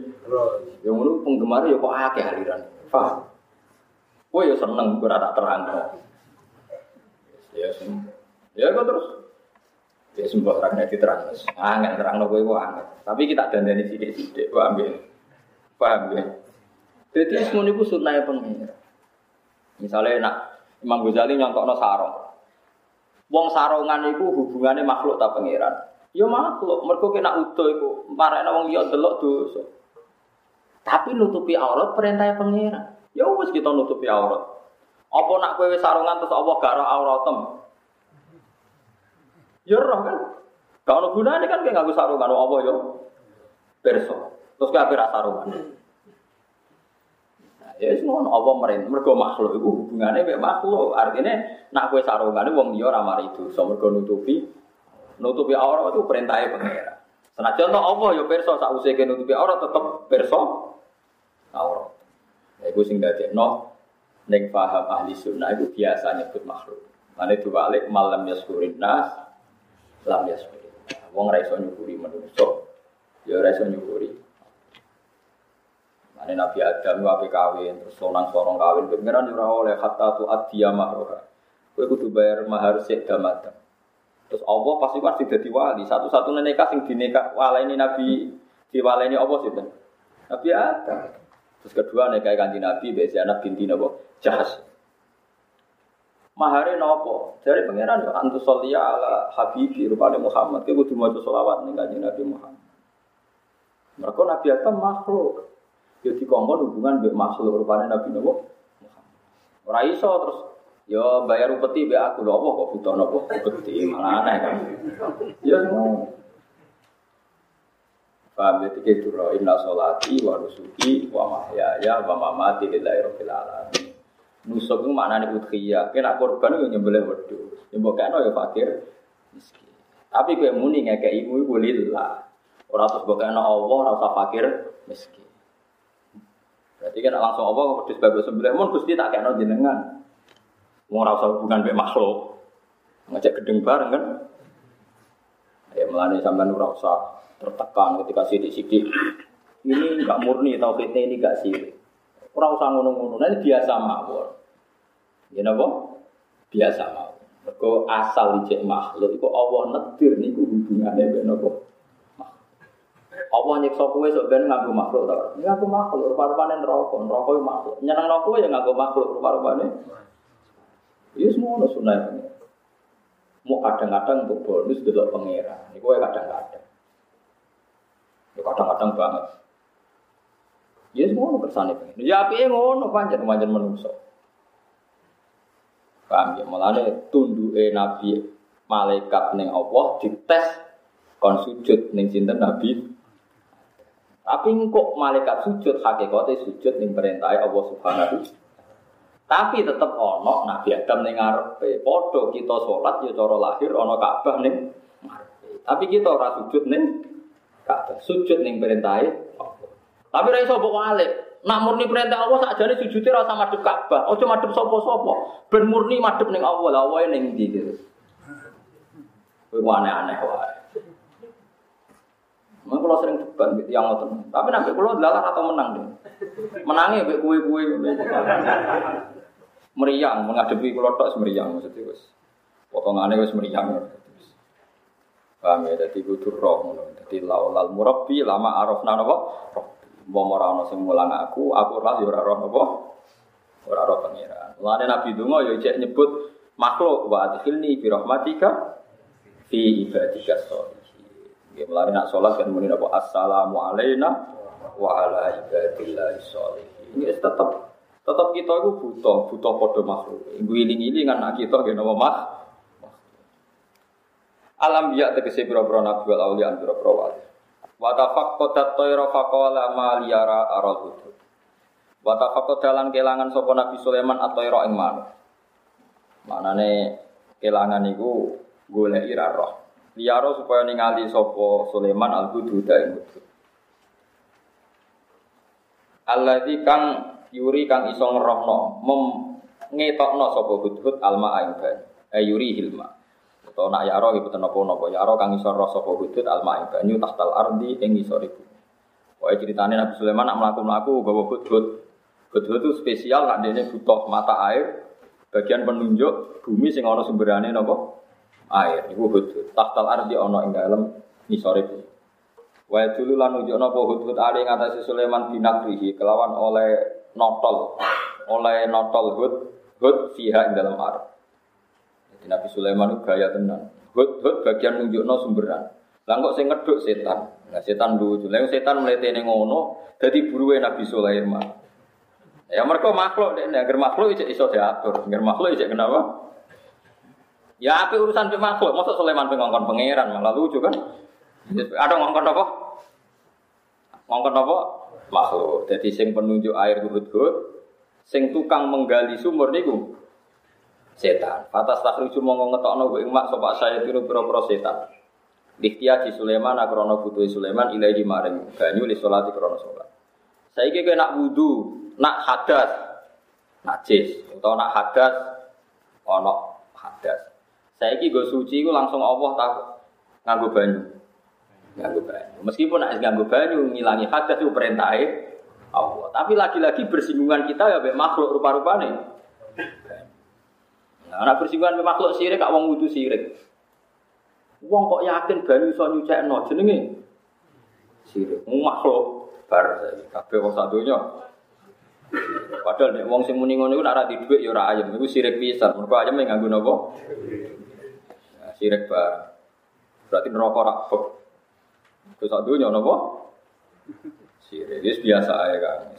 Yang ngono penggemar ya kok akeh aliran. Paham? Kowe ya seneng ora tak terang. Ya, ya kok terus. Ya sembah orang nanti terang, angin terang lo gue angin. Tapi kita dandani sidik-sidik, paham ya? Paham ya? Jadi semua itu sunnah pengira. Misalnya nak Imam Ghazali nyontok no sarong. Wong sarongan itu hubungannya makhluk tak pengiran. Ya makhluk, mereka kena utuh itu. Marahnya wong dia delok dosa. Tapi nutupi aurat perintah pengiran. Ya wes kita nutupi aurat. Apa nak kowe sarungan terus Allah gak ora auratem? Ya roh kan. Gak ono gunane kan kowe nganggo sarungan apa ya? Perso. Terus kowe ape sarungan? Nah, ya wis ngono apa merintah mergo makhluk iku hubungane mek makhluk. Artinya nak kowe sarungane wong liya ora mari dosa mergo nutupi nutupi aurat itu perintahnya pengira. Senajan to Allah ya perso sak usike nutupi aurat tetep perso aurat. Ya iku sing dadekno Neng paham ahli sunnah itu biasa nyebut makhluk. Mana balik malam yaskurin nas, lam yaskurin. Wong raiso nyukuri menungso, ya raiso nyukuri. Mana Nabi Adam wape kawin, terus sonang sorong kawin, pengiran ora oleh kata tu adia mahroha. Kue kudu bayar mahar sik damadam. Terus Allah pasti kan sudah wali. Satu-satunya nikah sing dinekah ini Nabi ini Allah sih Nabi Adam. Terus kedua nikah kanji Nabi, biasa anak binti Nabi Jahas. Mahare nopo? Dari pangeran yo antu solia ala habibi rupane Muhammad. Kowe kudu maca selawat ning kanjeng Nabi Muhammad. Mereka Nabi Adam makhluk. Yo dikongkon hubungan mbek makhluk rupane Nabi Nabi Muhammad. Ora iso terus yo bayar upeti mbek aku lho kok butuh nopo upeti malah aneh kan. Yo. Paham ya tiga duro inna solati wa nusuki wa mahyaya wa mamati lillahi rabbil alamin. Nusuk itu maknanya udhiyah. Kena korban itu nyembelih wedhus. Nyembok kena ya fakir miskin. Tapi kowe muni ngekek ibu ibu lillah. Ora terus kena Allah ora usah fakir miskin. Berarti kan langsung Allah wedhus bagus sembelih mun Gusti tak kena jenengan. Ora usah hubungan mek makhluk. Ngajak gedeng bareng kan. Ya melani sampean ora tertekan ketika sidik-sidik. Ini enggak murni tauhidnya ini enggak sih. Ora usah ngono-ngono, nanti biasa mawon. Ya napa? Biasa mawon. Mergo asal ijek makhluk iku Allah nedir niku hubungane mbek napa? Allah nyiksa kowe sok ben nganggo makhluk ta. Nganggo makhluk rupa-rupane neraka, neraka yo makhluk. Nyeneng kowe ya nganggo makhluk rupa-rupane. Ya semua sunah ini. Mau kadang-kadang untuk bonus delok pangeran. Niku kadang-kadang. Ya kadang-kadang banget. Ya semua kersane pengen. Ya api ngono panjang panjang menungso. Paham ya? Mulane tunduke Nabi malaikat ning Allah dites kon sujud ning sinten Nabi. Tapi kok malaikat sujud hakikate sujud ning perintah Allah Subhanahu tapi tetap ono Nabi Adam ning ngarepe. Padha kita sholat ya cara lahir ono Ka'bah ning. Tapi kita ora sujud ning Ka'bah. Sujud ning perintah tapi ra iso mbok. Nak murni perintah Allah sakjane sujute ra usah madhep Ka'bah. Aja madhep sapa-sapa. Ben murni madhep ning Allah. Lah wae ning ndi gitu. Aneh-aneh wae. Mungkin kalau sering debat gitu yang ngotot. Tapi nanti kalau dalam atau menang deh. Menangnya be kue-kue meriang menghadapi kalau tok semeriang maksudnya wes. Potongannya wes meriang. Paham ya? Jadi kudu roh Jadi laulal murabbi lama arafna napa? Roh. Mau ora ana sing mulang aku, aku ora ya ora roh napa? Ora roh pangeran. Mulane Nabi Dungo ya cek nyebut makhluk wa adkhilni bi rahmatika fi ibadika sholihin. Nggih mulane nak salat kan muni napa assalamu alaina wa ala ibadillah sholihin. Ini tetap tetap kita itu butuh butuh podo makhluk. Guling-giling kan kita nggih napa mak Alam biya tegese pira-pira nabi wal auliya pira-pira wali. Wa tafaqqadat tayra faqala ma liyara aral hudud. Wa dalan kelangan sapa Nabi Sulaiman at-tayra ing manuk. Manane kelangan iku golek ira roh. Liyara supaya ningali sapa Sulaiman al-hudud ing hudud. Alladzi kang yuri kang iso ngerohno mem ngetokno sapa hudhud alma ing banyu. Eh yuri hilma. Atau nak yaro ibu tenopo nopo yaro kang isor rasa hudud alma ing banyu tahtal ardi ing isor ibu. Pokoknya ceritanya Nabi Sulaiman nak melaku melaku bawa hudud. Hudud itu spesial nak dia butuh mata air. Bagian penunjuk bumi sing ono sumberane nopo air. Ibu hudud. Tahtal ardi ono ing dalam isor ibu. Wa dulu lan nunjukno apa hudud ali ngatasi Sulaiman binakrihi kelawan oleh notol oleh notol hud hud fiha ing dalam arep. Jadi Nabi Sulaiman itu gaya tenan. Hud-hud bagian nunjukno sumberan. Lah kok sing ngeduk setan. Nah setan lucu. Lah setan mletene ngono dadi buruwe Nabi Sulaiman. Ya mereka makhluk deh, agar makhluk itu iso diatur, agar makhluk itu kenapa? Ya apa urusan pe makhluk, masa Sulaiman pe ngongkon pangeran malah lucu kan? Ada ngongkon apa? Ngongkon apa? Makhluk. Jadi sing penunjuk air hud-hud, sing tukang menggali sumur niku setan. Fatas takhriju mongko ngetokno ing mak sapa saya tiru pira-pira setan. Diktia di Sulaiman akrono butuh Sulaiman ilahi maring banyu li salati krono salat. Saiki kowe nak wudu, nak hadas, najis atau nak hadas ana hadas. Saiki go suci iku langsung Allah tak nganggo banyu. Nganggo banyu. Meskipun nak nganggo banyu ngilangi hadas itu perintahnya Allah. Tapi lagi-lagi bersinggungan kita ya makhluk rupa-rupane. Nah, anak bersinggungan makhluk sirik, kak wong wudu sirik. Wong kok yakin banyu iso nyucekno jenenge sirik. Makhluk bar kabeh wong sadonya. Padahal nek wong sing muni ngono iku nek ora dhuwit ya ora ayem, iku sirik pisan. Mergo ayem nganggo napa? Ya, sirik bar. Berarti neraka ora bek. Ku sadonya napa? Sirik. Wis biasa ae kan.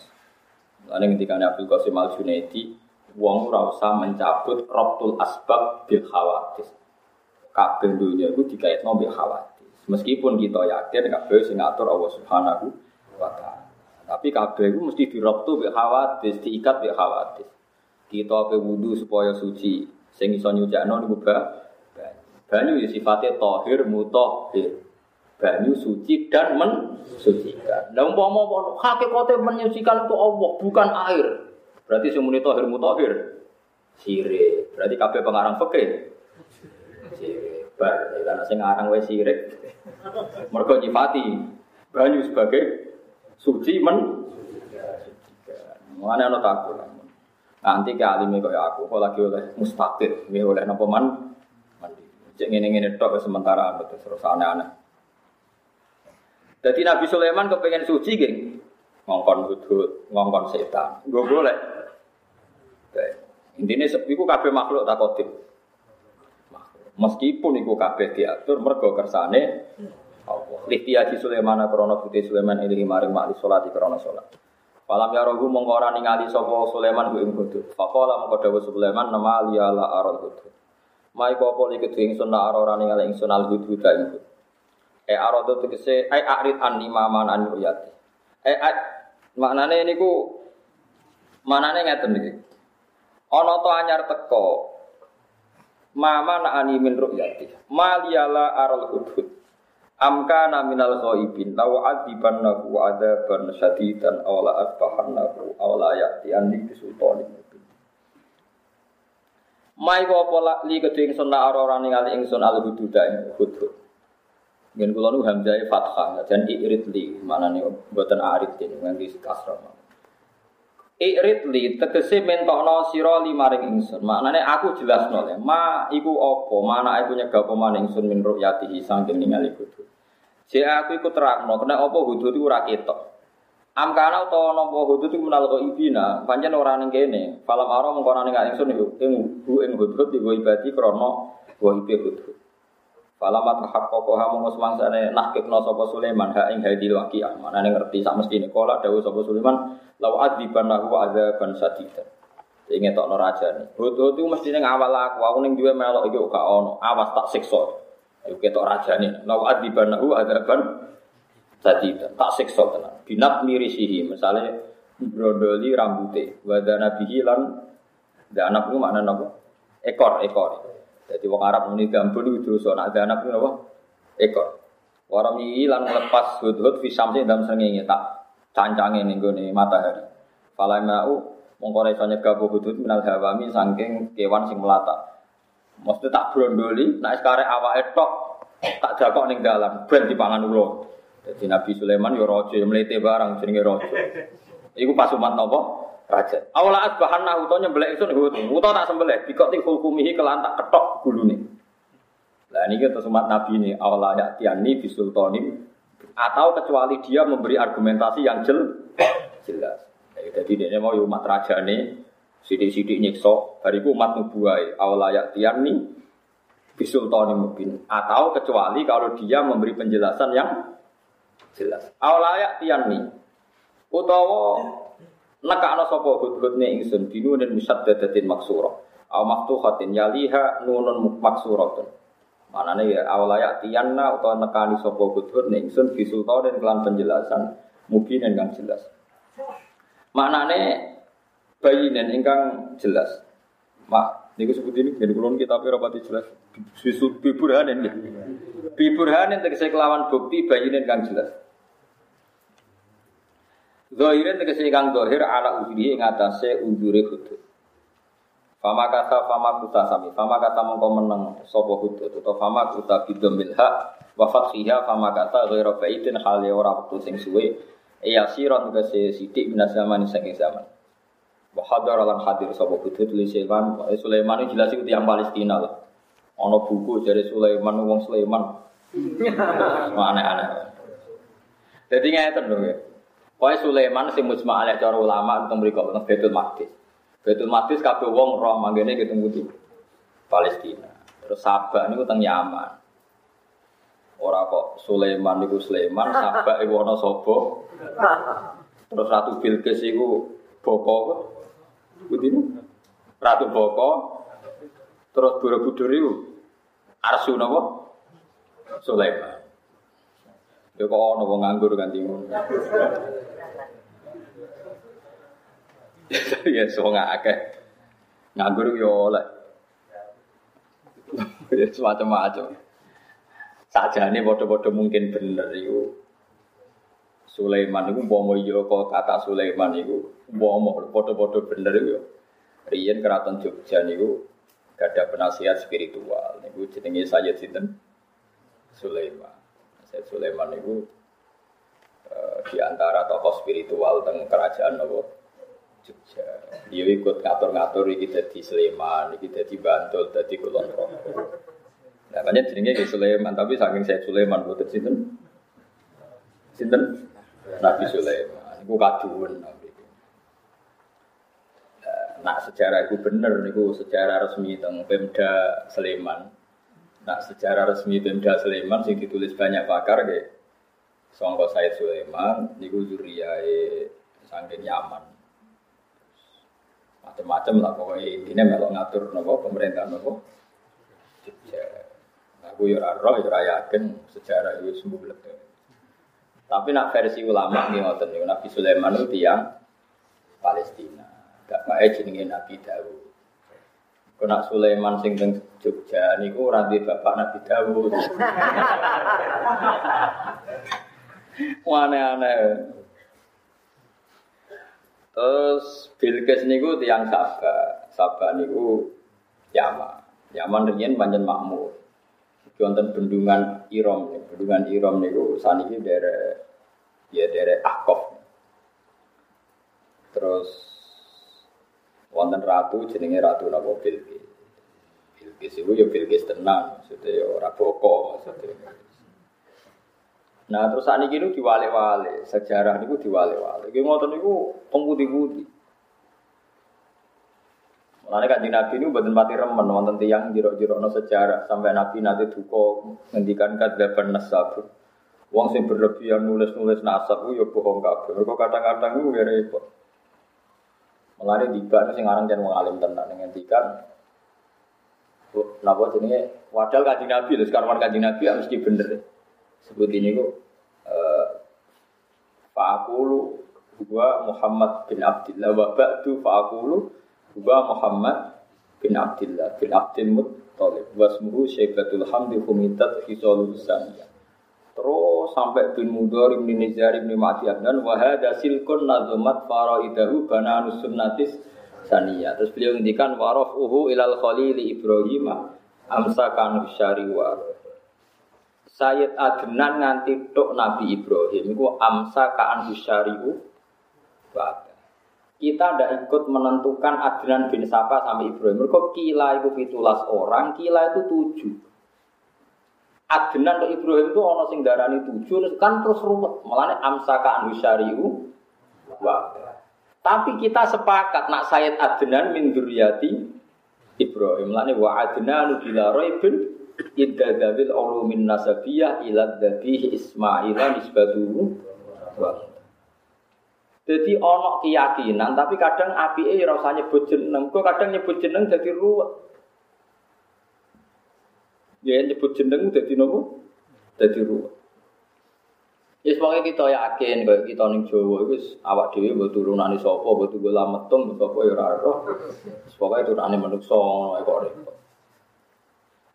Lalu ketika Abdul Qasim Al Junaidi, wong ora usah mencabut robtul asbab bil khawatir. Kabeh dunia itu dikaitno bil khawatir. Meskipun kita yakin kabeh sing ngatur Allah Subhanahu wa taala. Tapi kabeh itu mesti dirobtu bil khawatir, diikat bil khawatir. Kita pe wudu supaya suci, sing iso nyucakno niku ba banyu ya sifatnya tohir mutahhir. Banyu suci dan mensucikan. Nah umpama hakikate menyucikan itu Allah bukan air. Berarti semuni tohir mutahhir. Sirik. Berarti kabeh pengarang fikih. Sirik. Bar karena sing ngarang wae sirik. Mergo nyifati banyu sebagai suci men Mana ana takut. Nanti ke alime kaya aku, kok lagi oleh mustaqil, nggih oleh napa man mandi. Cek ngene-ngene tok sementara anu terus aneh-aneh. Jadi Nabi Sulaiman kepengen suci geng, ngongkon hudud, ngongkon setan. Gue boleh. Intinya iku kabeh makhluk tak kodip. Meskipun iku kabeh diatur mergo kersane Allah. Lihtiyaji Sulaiman krana putih Sulaiman ini maring makli salat krana salat. Falam ya rohu mongko ningali Sulaiman ku ing hudud. Faqala mongko Sulaiman nama liyala aral hudud. Mai apa iki ingsun ora ora ningali ingsun al hudud ing hudud. E arado tegese ai arid an limaman an ruyati. E maknane niku manane ngeten. Ana to anyar teko. Mama na ani min ru'yati. Maliyala aral hudhud. Amka minal ghaibin law adibannahu adaban syadidan aw la asbahannahu aw la ya'ti anni bisultanin mubin. Mai wa pola li kedhe ingsun la ora ningali ingsun al hudud ing hudud. Ngen kula nu hamzah fathah dan iridli mana nih buatan aridin nganti kasroh. Iridli tegese mentokno sira limaring ingsun. Maknane aku jelas le. Ma iku apa? Mana aku nyegah apa maning ingsun min ru'yatihi saking ningali hudud. Jek aku iku terangno kena apa hudud iku ora ketok. Am kana utawa napa hudud iku menal ibina, pancen ora ning kene. Falam aro mengko ning ingsun iku ing ing hudud iku ibadi krana wa ibe hudud. Falamat haqqaqo ha mung semangsane nahkikna sapa Sulaiman ha ing hadil waqiah. Manane ngerti sak mestine kala dawuh sapa Sulaiman lau adziban lahu adzaban sadidan. Sing ngetokno rajane. Hut-hut iku mestine ngawal aku, aku ning duwe melok iki gak ono. Awas tak siksa. Iku ketok rajane. Lau adziban lahu adzaban sadidan. Tak siksa tenan. Binat mirisihi, misale brondoli rambute, wadana bihi lan danap iku maknane apa? Ekor, ekor. Jadi wong Arab muni gambun itu dosa, nak ada anak itu apa? Ekor. Orang ini lan melepas hud-hud fi samsi dalam sengenge tak cancange ning gone matahari. Fala mau mongko iso nyegah hud-hud minal hawami saking kewan sing melata. Mesti tak brondoli, nek sekarang awake tok tak jakok ning dalam ben dipangan ulo. Jadi Nabi Sulaiman yo raja mlete barang jenenge raja. Iku pas umat napa? raja. Awala asbahan nah utonya nyembelih itu nih uto tak sembelih, dikoti hukumihi kelan tak ketok nih. Lah ini kita umat Nabi ini awala ya tiani bisultoni atau kecuali dia memberi argumentasi yang jel, jelas. Jadi dia mau umat raja nih sidik-sidik nyekso, bariku umat nubuai awala ya tiani bisultoni mungkin atau kecuali kalau dia memberi penjelasan yang jelas. Awala ya tiani utawa Nakakno sapa hudhudne ingsun binunin musaddadatin maksura. Aw maftuhatin yaliha nunun maksuratun. Manane ya awalaya tiyanna utawa nekani sapa hudhudne ingsun bisultanin kelan penjelasan mungkin kang jelas. Maknane bayinen ingkang jelas. Mak niku sebut ini jadi kulon kita rapati jelas. Bisul biburhanin. Biburhanin tegese kelawan bukti bayinen kang jelas. Zahirin tegese kang zahir ala ujuri ing atase hudud. Fama kata fama kuta sami, fama kata mongko meneng sapa hudud atau fama kuta bidomil hak wa fathiha fama kata ghairu baitin hale ora wektu sing suwe ya siron tegese sithik minas zaman sing zaman. Wa hadar lan hadir sapa hudud li Sulaiman, Sulaiman itu jelas itu yang Palestina lah. Ono buku dari Sulaiman wong Sulaiman. Aneh-aneh. Jadi ngeten lho ya. Pokoknya Sulaiman sing mujma alaih cara ulama itu mriko teng Baitul Maqdis. Baitul Maqdis kabeh wong roh manggene ketemu di Palestina. Terus Sabak niku teng Yaman. Ora kok Sulaiman niku Sulaiman, Sabak iku ana sapa? Terus Ratu Bilqis iku boko Budi Ratu Boko. Terus Borobudur iku Arsu? Sulaiman. Ya kok ana nganggur ganti. ya so nggak akeh. Nganggur yo oleh ya semacam-macam. Saja ini bodoh-bodoh mungkin bener itu Sulaiman itu mau yo kok kata Sulaiman itu mau bodoh-bodoh bener itu Rian keraton Jogja niku ada penasihat spiritual. Niku jenenge Sayyid Sinten? Sulaiman. Sayyid Sulaiman itu uh, di antara tokoh spiritual teng kerajaan nopo Jogja. Dia ikut ngatur-ngatur iki dadi Sleman, iki dadi Bantul, dadi Kulon Progo. Nah, banyak jenenge ke Sulaiman, tapi saking saya Sulaiman boten sinten? Sinten? Nabi Sulaiman. Iku kaduwen nabi. Nah, sejarah itu bener niku sejarah resmi teng Pemda Sleman. Nah, sejarah resmi Pemda Sleman sing ditulis banyak pakar ke Songko Said Sulaiman niku zuriyae saking Yaman macam-macam lah pokoknya intinya melok ngatur nopo pemerintah nopo aku ya roh ya yakin sejarah itu sembuh lebih tapi nak versi ulama nih ngoten nih Nabi Sulaiman itu tiang Palestina baik jenenge Nabi Dawud Kena Sulaiman sing teng Jogja niku ora bapak Nabi Dawud. Aneh-aneh. Terus Bilqis niku tiang Sabah, Sabah niku Yaman. Yaman riyen panjen makmur. Wonten bendungan Irom, bendungan Irom niku saniki daerah ya daerah Akof. Terus wonten ratu jenenge Ratu napa Bilqis. Bilqis iku ya Bilqis tenan, maksudnya ya ora boko. Nah terus saat ini diwale-wale, sejarah niku diwale-wale. Iki ngoten niku pengputih-putih. Mulane kan Nabi ini buatan mati remen wonten tiyang jiro-jiro no sejarah sampai Nabi nanti duko ngendikan kadzdzab nasab. Wong sing berlebihan nulis-nulis nasab ku ya bohong kabeh. Mergo kadang-kadang ku ya repot. Mulane tiba sing aran jan wong alim tenan ngendikan napa jenenge wadal kanjeng Nabi lho sekarang kanjeng Nabi ya mesti bener. Sebut ini kok eh Fa'akulu huwa Muhammad bin Abdullah wa ba'du fa'akulu Huwa Muhammad bin Abdullah bin Abdul Muttalib. Wasmuhu Syaibatul Hamdi Humidat Hisalul Saniyah Terus sampai bin Mudhar bin Nizar bin Ma'di Abnan Wahada silkun nazumat faraidahu bananus sunnatis saniyah. Terus beliau ngendikan warafuhu ilal khalili Ibrahim amsakan syari war Sayyid Adnan nganti tok Nabi Ibrahim Iku amsa kaan syari'u kita tidak ikut menentukan Adnan bin Sapa sampai Ibrahim. Mereka kila itu fitulas orang, kila itu tujuh. Adnan ke Ibrahim itu ono sing darani tujuh, kan terus ruwet. Malah amsaka anu syariu. Wah. Tapi kita sepakat nak Sayyid Adnan min dzurriyyati Ibrahim. Lane wa Adnan bila raibin idza dzabil ulumin nasabiyah ila dzabih Ismail nisbatuhu jadi ono keyakinan, tapi kadang api eh rasa nyebut jeneng, kok kadang nyebut jeneng jadi ruwet. Ya nyebut jeneng jadi nopo, jadi ruwet. Ya sebagai kita yakin kalau kita ning Jawa itu awak dhewe mbok turunane sapa, mbok tunggu lametung sapa ya ora roh. Pokoke turunane manungsa ngono kok repot.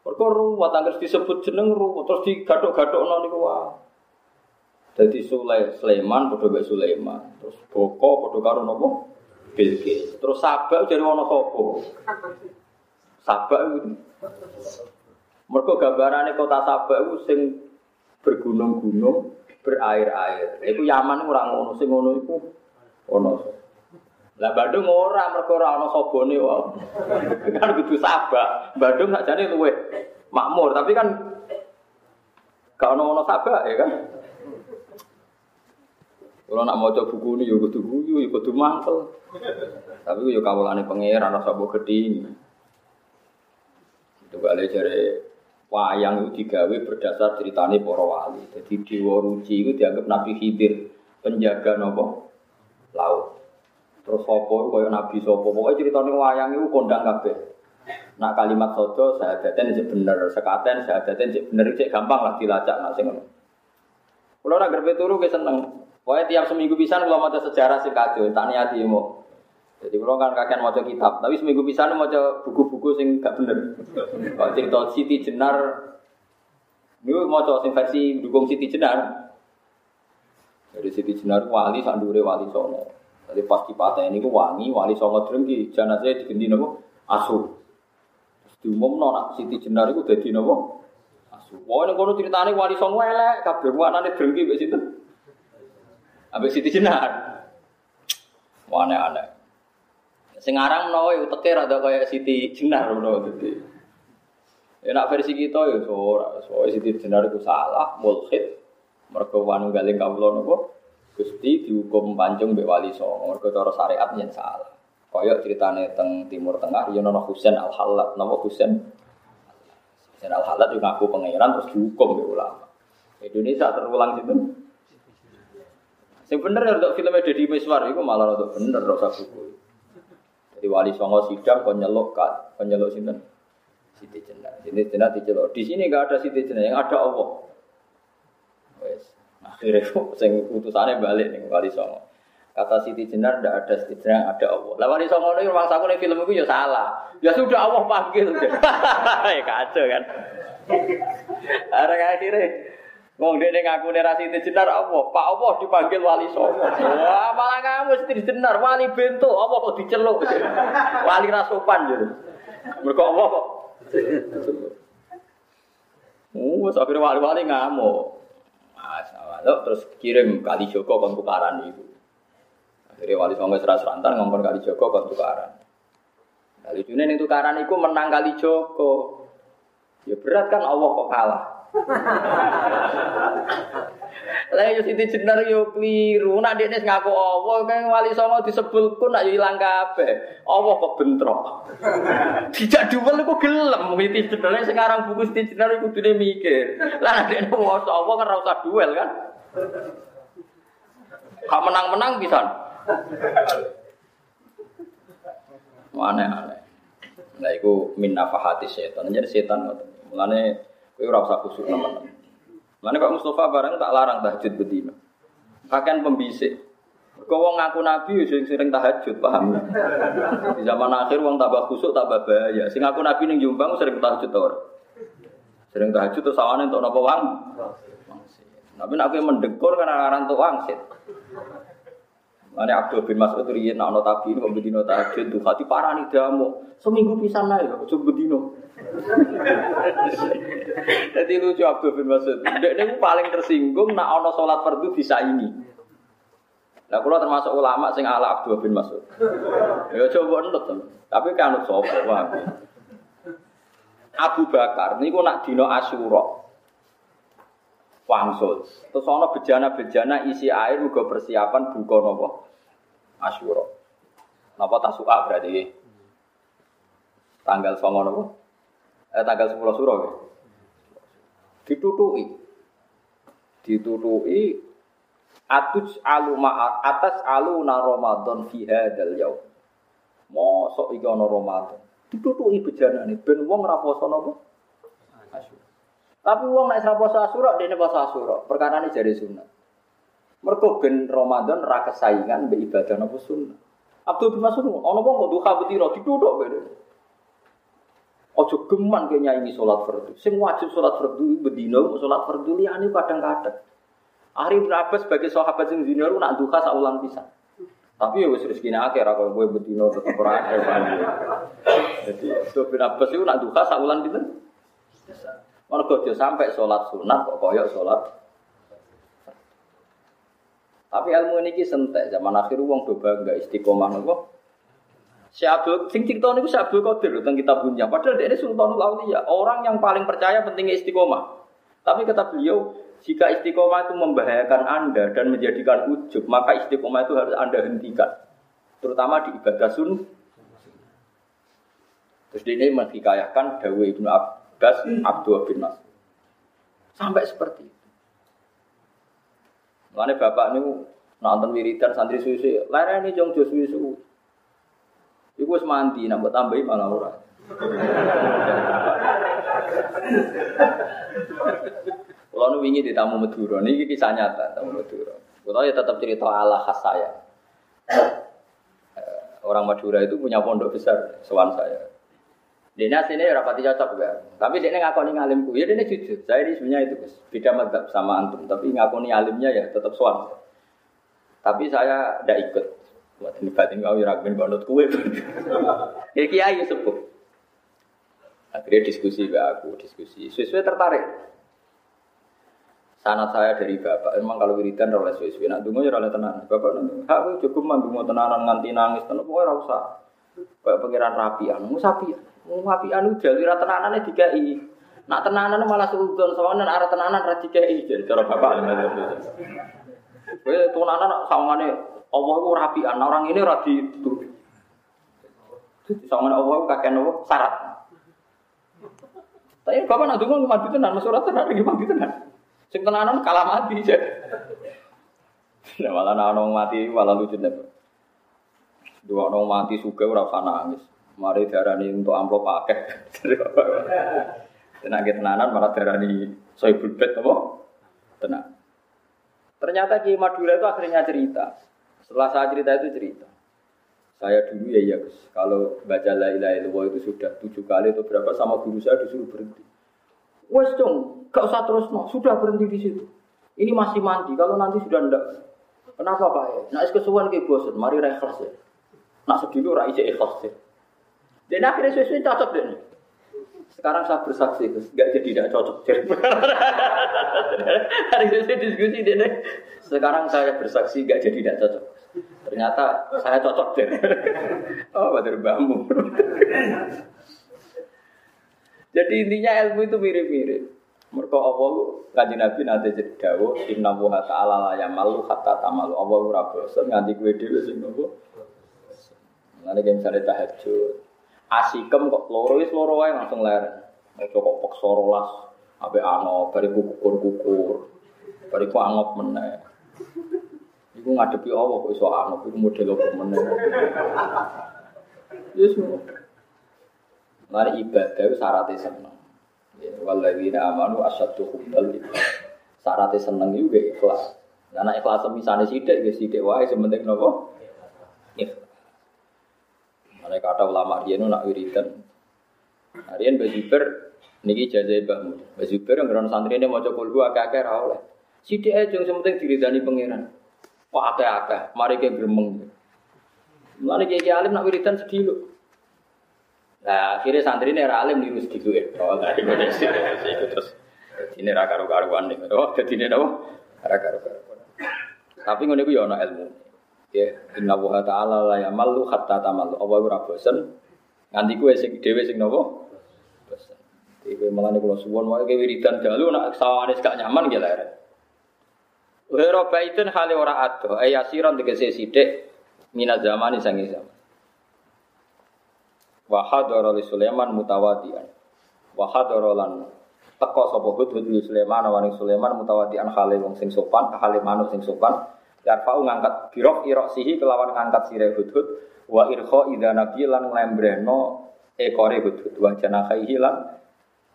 Mergo ruwet anggere disebut jeneng ruwet terus digathuk-gathukno niku wae. Jadi Sulai Sulaiman padha mek Sulaiman. Terus Boko padha karo napa? Bilqis. Terus Sabak jadi ana sapa? Sabak itu. Mergo gambarane kota Sabak itu sing bergunung-gunung, berair-air. Iku Yaman ora ngono, sing ngono iku ono. Lah Bandung ora mergo ora ana sabone wae. kan kudu Sabak. Bandung sakjane luwe makmur, tapi kan gak ono ono Sabak ya kan. Kalau nak mau coba buku ini, ya kudu guyu, ya kudu mangkel. Tapi ya kawulane pangeran rasa mbok gedhi. Itu balik dari wayang itu digawe berdasar ceritanya para wali. Jadi Dewa Ruci itu dianggap Nabi Khidir penjaga nopo laut. Terus sopo kaya Nabi sopo, pokoknya ceritanya wayang itu kondang kabeh. Nak kalimat sodo saya daten cek bener, sekaten saya daten cek bener cek gampang lah dilacak nak sing Kalau orang gerbe turu ke seneng, Pokoknya tiap seminggu pisan kalau mau sejarah sih kacau, tak niati mau. Jadi kalau kan kakek mau kitab, tapi seminggu pisan mau buku-buku sing gak bener. Kalau cerita Siti Jenar, ini mau sing versi dukung Siti Jenar. Jadi Siti Jenar wali sandure wali songo. Jadi pas patah ini ku wangi, wali songo drengki, jangan saya diganti nopo asu. Diumum nona Siti Jenar itu jadi nopo asu. Pokoknya kalau ceritanya wali songo elek, kabeh wanane drengki begitu. situ. Ambek Siti Jenar. Aneh-aneh. Sing aran menawa yo teke rada kaya Siti Jenar menawa dadi. Ya nak versi kita ya ora, soalnya Siti Jenar itu salah, mulhid. Mergo wanu galing kawula napa? Gusti dihukum pancung mbek wali songo. Mergo cara syariat yen salah. Kaya ceritane teng Timur Tengah ya ana Husain Al Halat, napa Husain? Husain Al Halat juga ngaku pangeran terus dihukum mbek ulama. Indonesia terulang gitu. Yang bener ya untuk filmnya Deddy Miswar itu malah untuk bener rasa buku. Jadi wali songo sidang penyelok kan, penyelok sinten. Siti Jenar. Siti Jenar dicelok. Di sini nggak ada Siti Jenar, yang ada Allah. Wes. Sing utusannya balik nih wali songo. Kata Siti Jenar tidak ada Siti Jenar, ada Allah. Lah wali songo ini rumah saku nih film itu ya salah. Ya sudah Allah panggil. ya kacau kan. Ada akhirnya Wong dene ngaku nerasi jenar apa? Pak Allah dipanggil wali songo. Wah, malah kamu mesti jenar wali bento apa kok diceluk. Wali rasopan jadi. Mergo Allah kok. Oh, akhirnya wali-wali ngamuk. Masalah, terus kirim kali Joko kon tukaran itu. Akhirnya wali songo seras rantan ngomong kali Joko kon tukaran. Kali ini tukaran itu menang kali Joko. Ya berat kan Allah kok kalah. Lah yo Siti Jenar yo kliru. Nak dekne ngaku Allah kan wali songo disebulku nak yo ilang kabeh. Allah kok bentrok. Dijak duwel iku gelem Siti Jenar sekarang buku Siti Jenar iku kudune mikir. Lah nak dekne waca Allah kan ora usah duel kan. Kak menang-menang bisa. Aneh-aneh. Nah, itu min nafahati setan. Jadi setan Mulane kowe ora usah teman-teman. Mulane Pak Mustafa barang tak larang tahajud bedino. Kakean pembisik. Kau wong ngaku nabi sing sering tahajud, paham? Di zaman akhir wong tambah kusuk tambah bahaya. Sing ngaku nabi ning Jombang sering tahajud tor. Sering tahajud terus sawane untuk napa wang? Tapi nak kowe mendekur karena aran tuh wangsit. Mane Abdul bin Mas'ud riyen nak ana tabi kok bedino tahajud tuh hati parani damu. Seminggu pisan ae kok bedino. Jadi lucu Abdul bin Mas'ud. Dek niku paling tersinggung nak ana salat fardu bisa ini. Nah, kalau termasuk ulama sing ala Abdul bin Mas'ud. Ya coba nurut Tapi kan sapa wae. Abu Bakar niku nak dino Asyura. Wangsul. Terus ana bejana-bejana isi air juga persiapan buka napa? Asyura. Napa tasu'a berarti? Tanggal 9 napa? Eh tanggal 10 suro ya. Ditutuki atus alu ma atas alu na Ramadan fi hadzal yaum. Mosok iki ana Ramadan. Ditutuki bejanane ben wong ora poso. Tapi wong nek ora poso Asyura dene poso Asyura. Perkara ini jadi sunat. Mergo ben Ramadan ra kesaingan mbek ibadah napa sunat. Abdul bin Mas'ud ana wong kok duha betira dituthuk beda. Ojo geman ke nyanyi sholat fardu. Sing wajib sholat fardu bedino sholat fardu liyane kadang-kadang. Ari bin Abbas sebagai sahabat sing zinar nak duha saulan pisan. Tapi ya wis rezekine akeh ra kowe bedino tetep ora akeh Jadi itu bin Abbas itu nak duha saulan pinten? Mergo aja sampai sholat sunat kok koyok sholat. Tapi ilmu ini sentek zaman akhir uang doba enggak istiqomah nopo Si Abdul, sing cerita niku si Abdul Qadir tentang kitab punya. Padahal dia ini Sultanul Auliya, orang yang paling percaya pentingnya istiqomah. Tapi kata beliau, jika istiqomah itu membahayakan Anda dan menjadikan ujub, maka istiqomah itu harus Anda hentikan. Terutama di ibadah sun. Terus dia ini menghikayahkan Dawe Ibnu Abbas Abdul bin Mas. Sampai seperti itu. Mana bapak ini nonton wiridan santri susu, lara ini jong susu. Iku wis mandi, nambah tambahi malah ora. Kalau nu wingi di tamu Madura, ini kisah nyata tamu Madura. Kalau ya tetap cerita ala khas saya. Orang Madura itu punya pondok besar, sewan saya. Dia sini rapati cocok ya. Tapi dia ngakoni ngalimku, ya dia jujur. Saya ini sebenarnya itu beda madzhab sama antum. Tapi ngakoni alimnya ya tetap sewan. Tapi saya tidak ikut. Buat ini batin kau raguin bandot kue. Ya kiai sepuh. Akhirnya diskusi ke aku, diskusi. Sesuai tertarik. Sanat saya dari bapak, emang kalau wiridan oleh sesuai, nak dungo ya oleh tenan. Bapak nanti, aku cukup mah dungo tenanan nganti nangis, tenan pokoknya rasa. Kayak pengiran rapian, mau sapi, mau rapian udah wira tenanannya tiga i. Nak tenanan malah seudon, soalnya arah tenanan ratiga i. Jadi cara bapak, tenanan sawangane Allah itu rapian, orang ini rapi itu. Sama Allah kakek nopo syarat. Tapi bapak nak dukung mati tenan, masuk rata lagi mati tenan. Sing tenanan kalah mati aja. Nah, malah nak mati malah lucu nih. Dua orang mati suka ora usah nangis. Mari darani untuk amplop pakai. Tenaga tenanan malah darani soibul bed apa? Tenang. Ternyata Ki Madura itu akhirnya cerita. Setelah saya cerita itu cerita. Saya dulu ya ya Gus, kalau baca la ilaha illallah itu sudah tujuh kali atau berapa sama guru saya disuruh berhenti. Wes dong, gak usah terus no. sudah berhenti di situ. Ini masih mandi, kalau nanti sudah ndak. Kenapa Pak ya? Nah, kesuwan ke bosan, mari ikhlas ya. Nak sedulu rai ikhlas ya. Dan akhirnya sesuai cocok deh. Sekarang saya bersaksi, Gus, nggak jadi tidak cocok. Hari ini diskusi dia Sekarang saya bersaksi nggak jadi tidak cocok. Ternyata saya cocok deh. Oh, bater bambu. Jadi intinya ilmu itu mirip-mirip. Mereka Allah kaji Nabi nanti jadi dawo Inna wuha ta'ala la yamalu hatta tamalu Allah ora bosan nganti gue dhewe sing Nanti kayak misalnya tahajud Asikem kok loro wis loro wae langsung ler. Ojo kok peksa rolas ape ano bariku kukur-kukur. Bariku angop meneh. Iku ngadepi Allah kok iso angop iku model apa meneh. Yes, Mari ibadah itu syaratnya seneng. Ya, Waladina amanu asyadu hubbal. Syaratnya seneng juga ikhlas. Karena ikhlas misalnya sidik, ya sidik wae sementing nopo. Ikhlas. Mana kata ulama dia nak wiridan. Harian bazuber niki jazai mbahmu. Bazuber yang geron santri ini mau coba dua kakek oleh. Sidik aja yang sementing diridani pangeran. Wah akeh-akeh, mari ke gremeng. Mulane kiai alim nak wiridan sedih lho. Nah, akhirnya santri ini alim niru sedikit ya. Oh, nah, ini terus. Ini raka karu-karuan nih. Oh, jadi ini apa? Raka karu-karuan. Tapi iku ya ana ilmu. Ya, inna wa ta'ala la yamallu hatta tamallu. Apa ora bosen? Nganti kuwe sing dhewe sing napa? Bosen. Iki malah nek kula suwon wae wiridan dalu nak sawane gak nyaman ya lere. Wero baitun hale ora ado, ayasiran tegese sithik mina zamani sangi zaman. wa hadara li Sulaiman mutawadian. Wa hadara lan teko sapa hudhud li Sulaiman wa Sulaiman mutawadian hale wong sing sopan hale manuk sing sopan. Yarfa'u ngangkat birok irok sihi kelawan ngangkat sire hudhud. Wa irkha idza nabi lan nglembreno ekore hudhud. Wa janahihi lan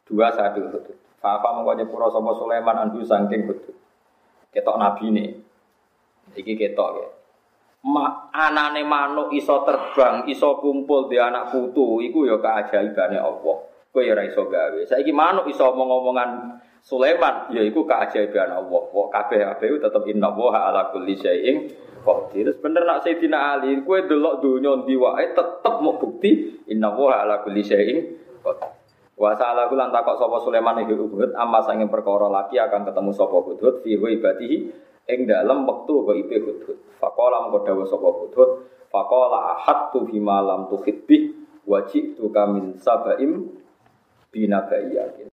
dua sadu hudhud. Fa apa mongko sapa Sulaiman andu saking hudhud ketok nabi ne iki ketok ya Ma, anane manuk iso terbang, iso kumpul di anak putu, iku ya keajaibane Allah. Kowe ya ora iso gawe. Saiki manuk iso omong-omongan Sulaiman, ya iku keajaiban Allah. Kok kabeh-kabeh tetep inna wa ala kulli syai'in qadir. Bener nak Sayyidina Ali, kowe delok donya ndi wae tetep mau bukti inna wa ala kulli syai'in qadir. Wa sa'ala kulan takok sapa Sulaiman iki Uhud, amma sange perkara laki akan ketemu sapa Uhud fi ibadihi ing dalem wektu ipe hudhud. Faqala mengko dawuh sapa hudhud, faqala ahattu bima lam tuhid bih wajib tu kamin sabaim binabaiyah.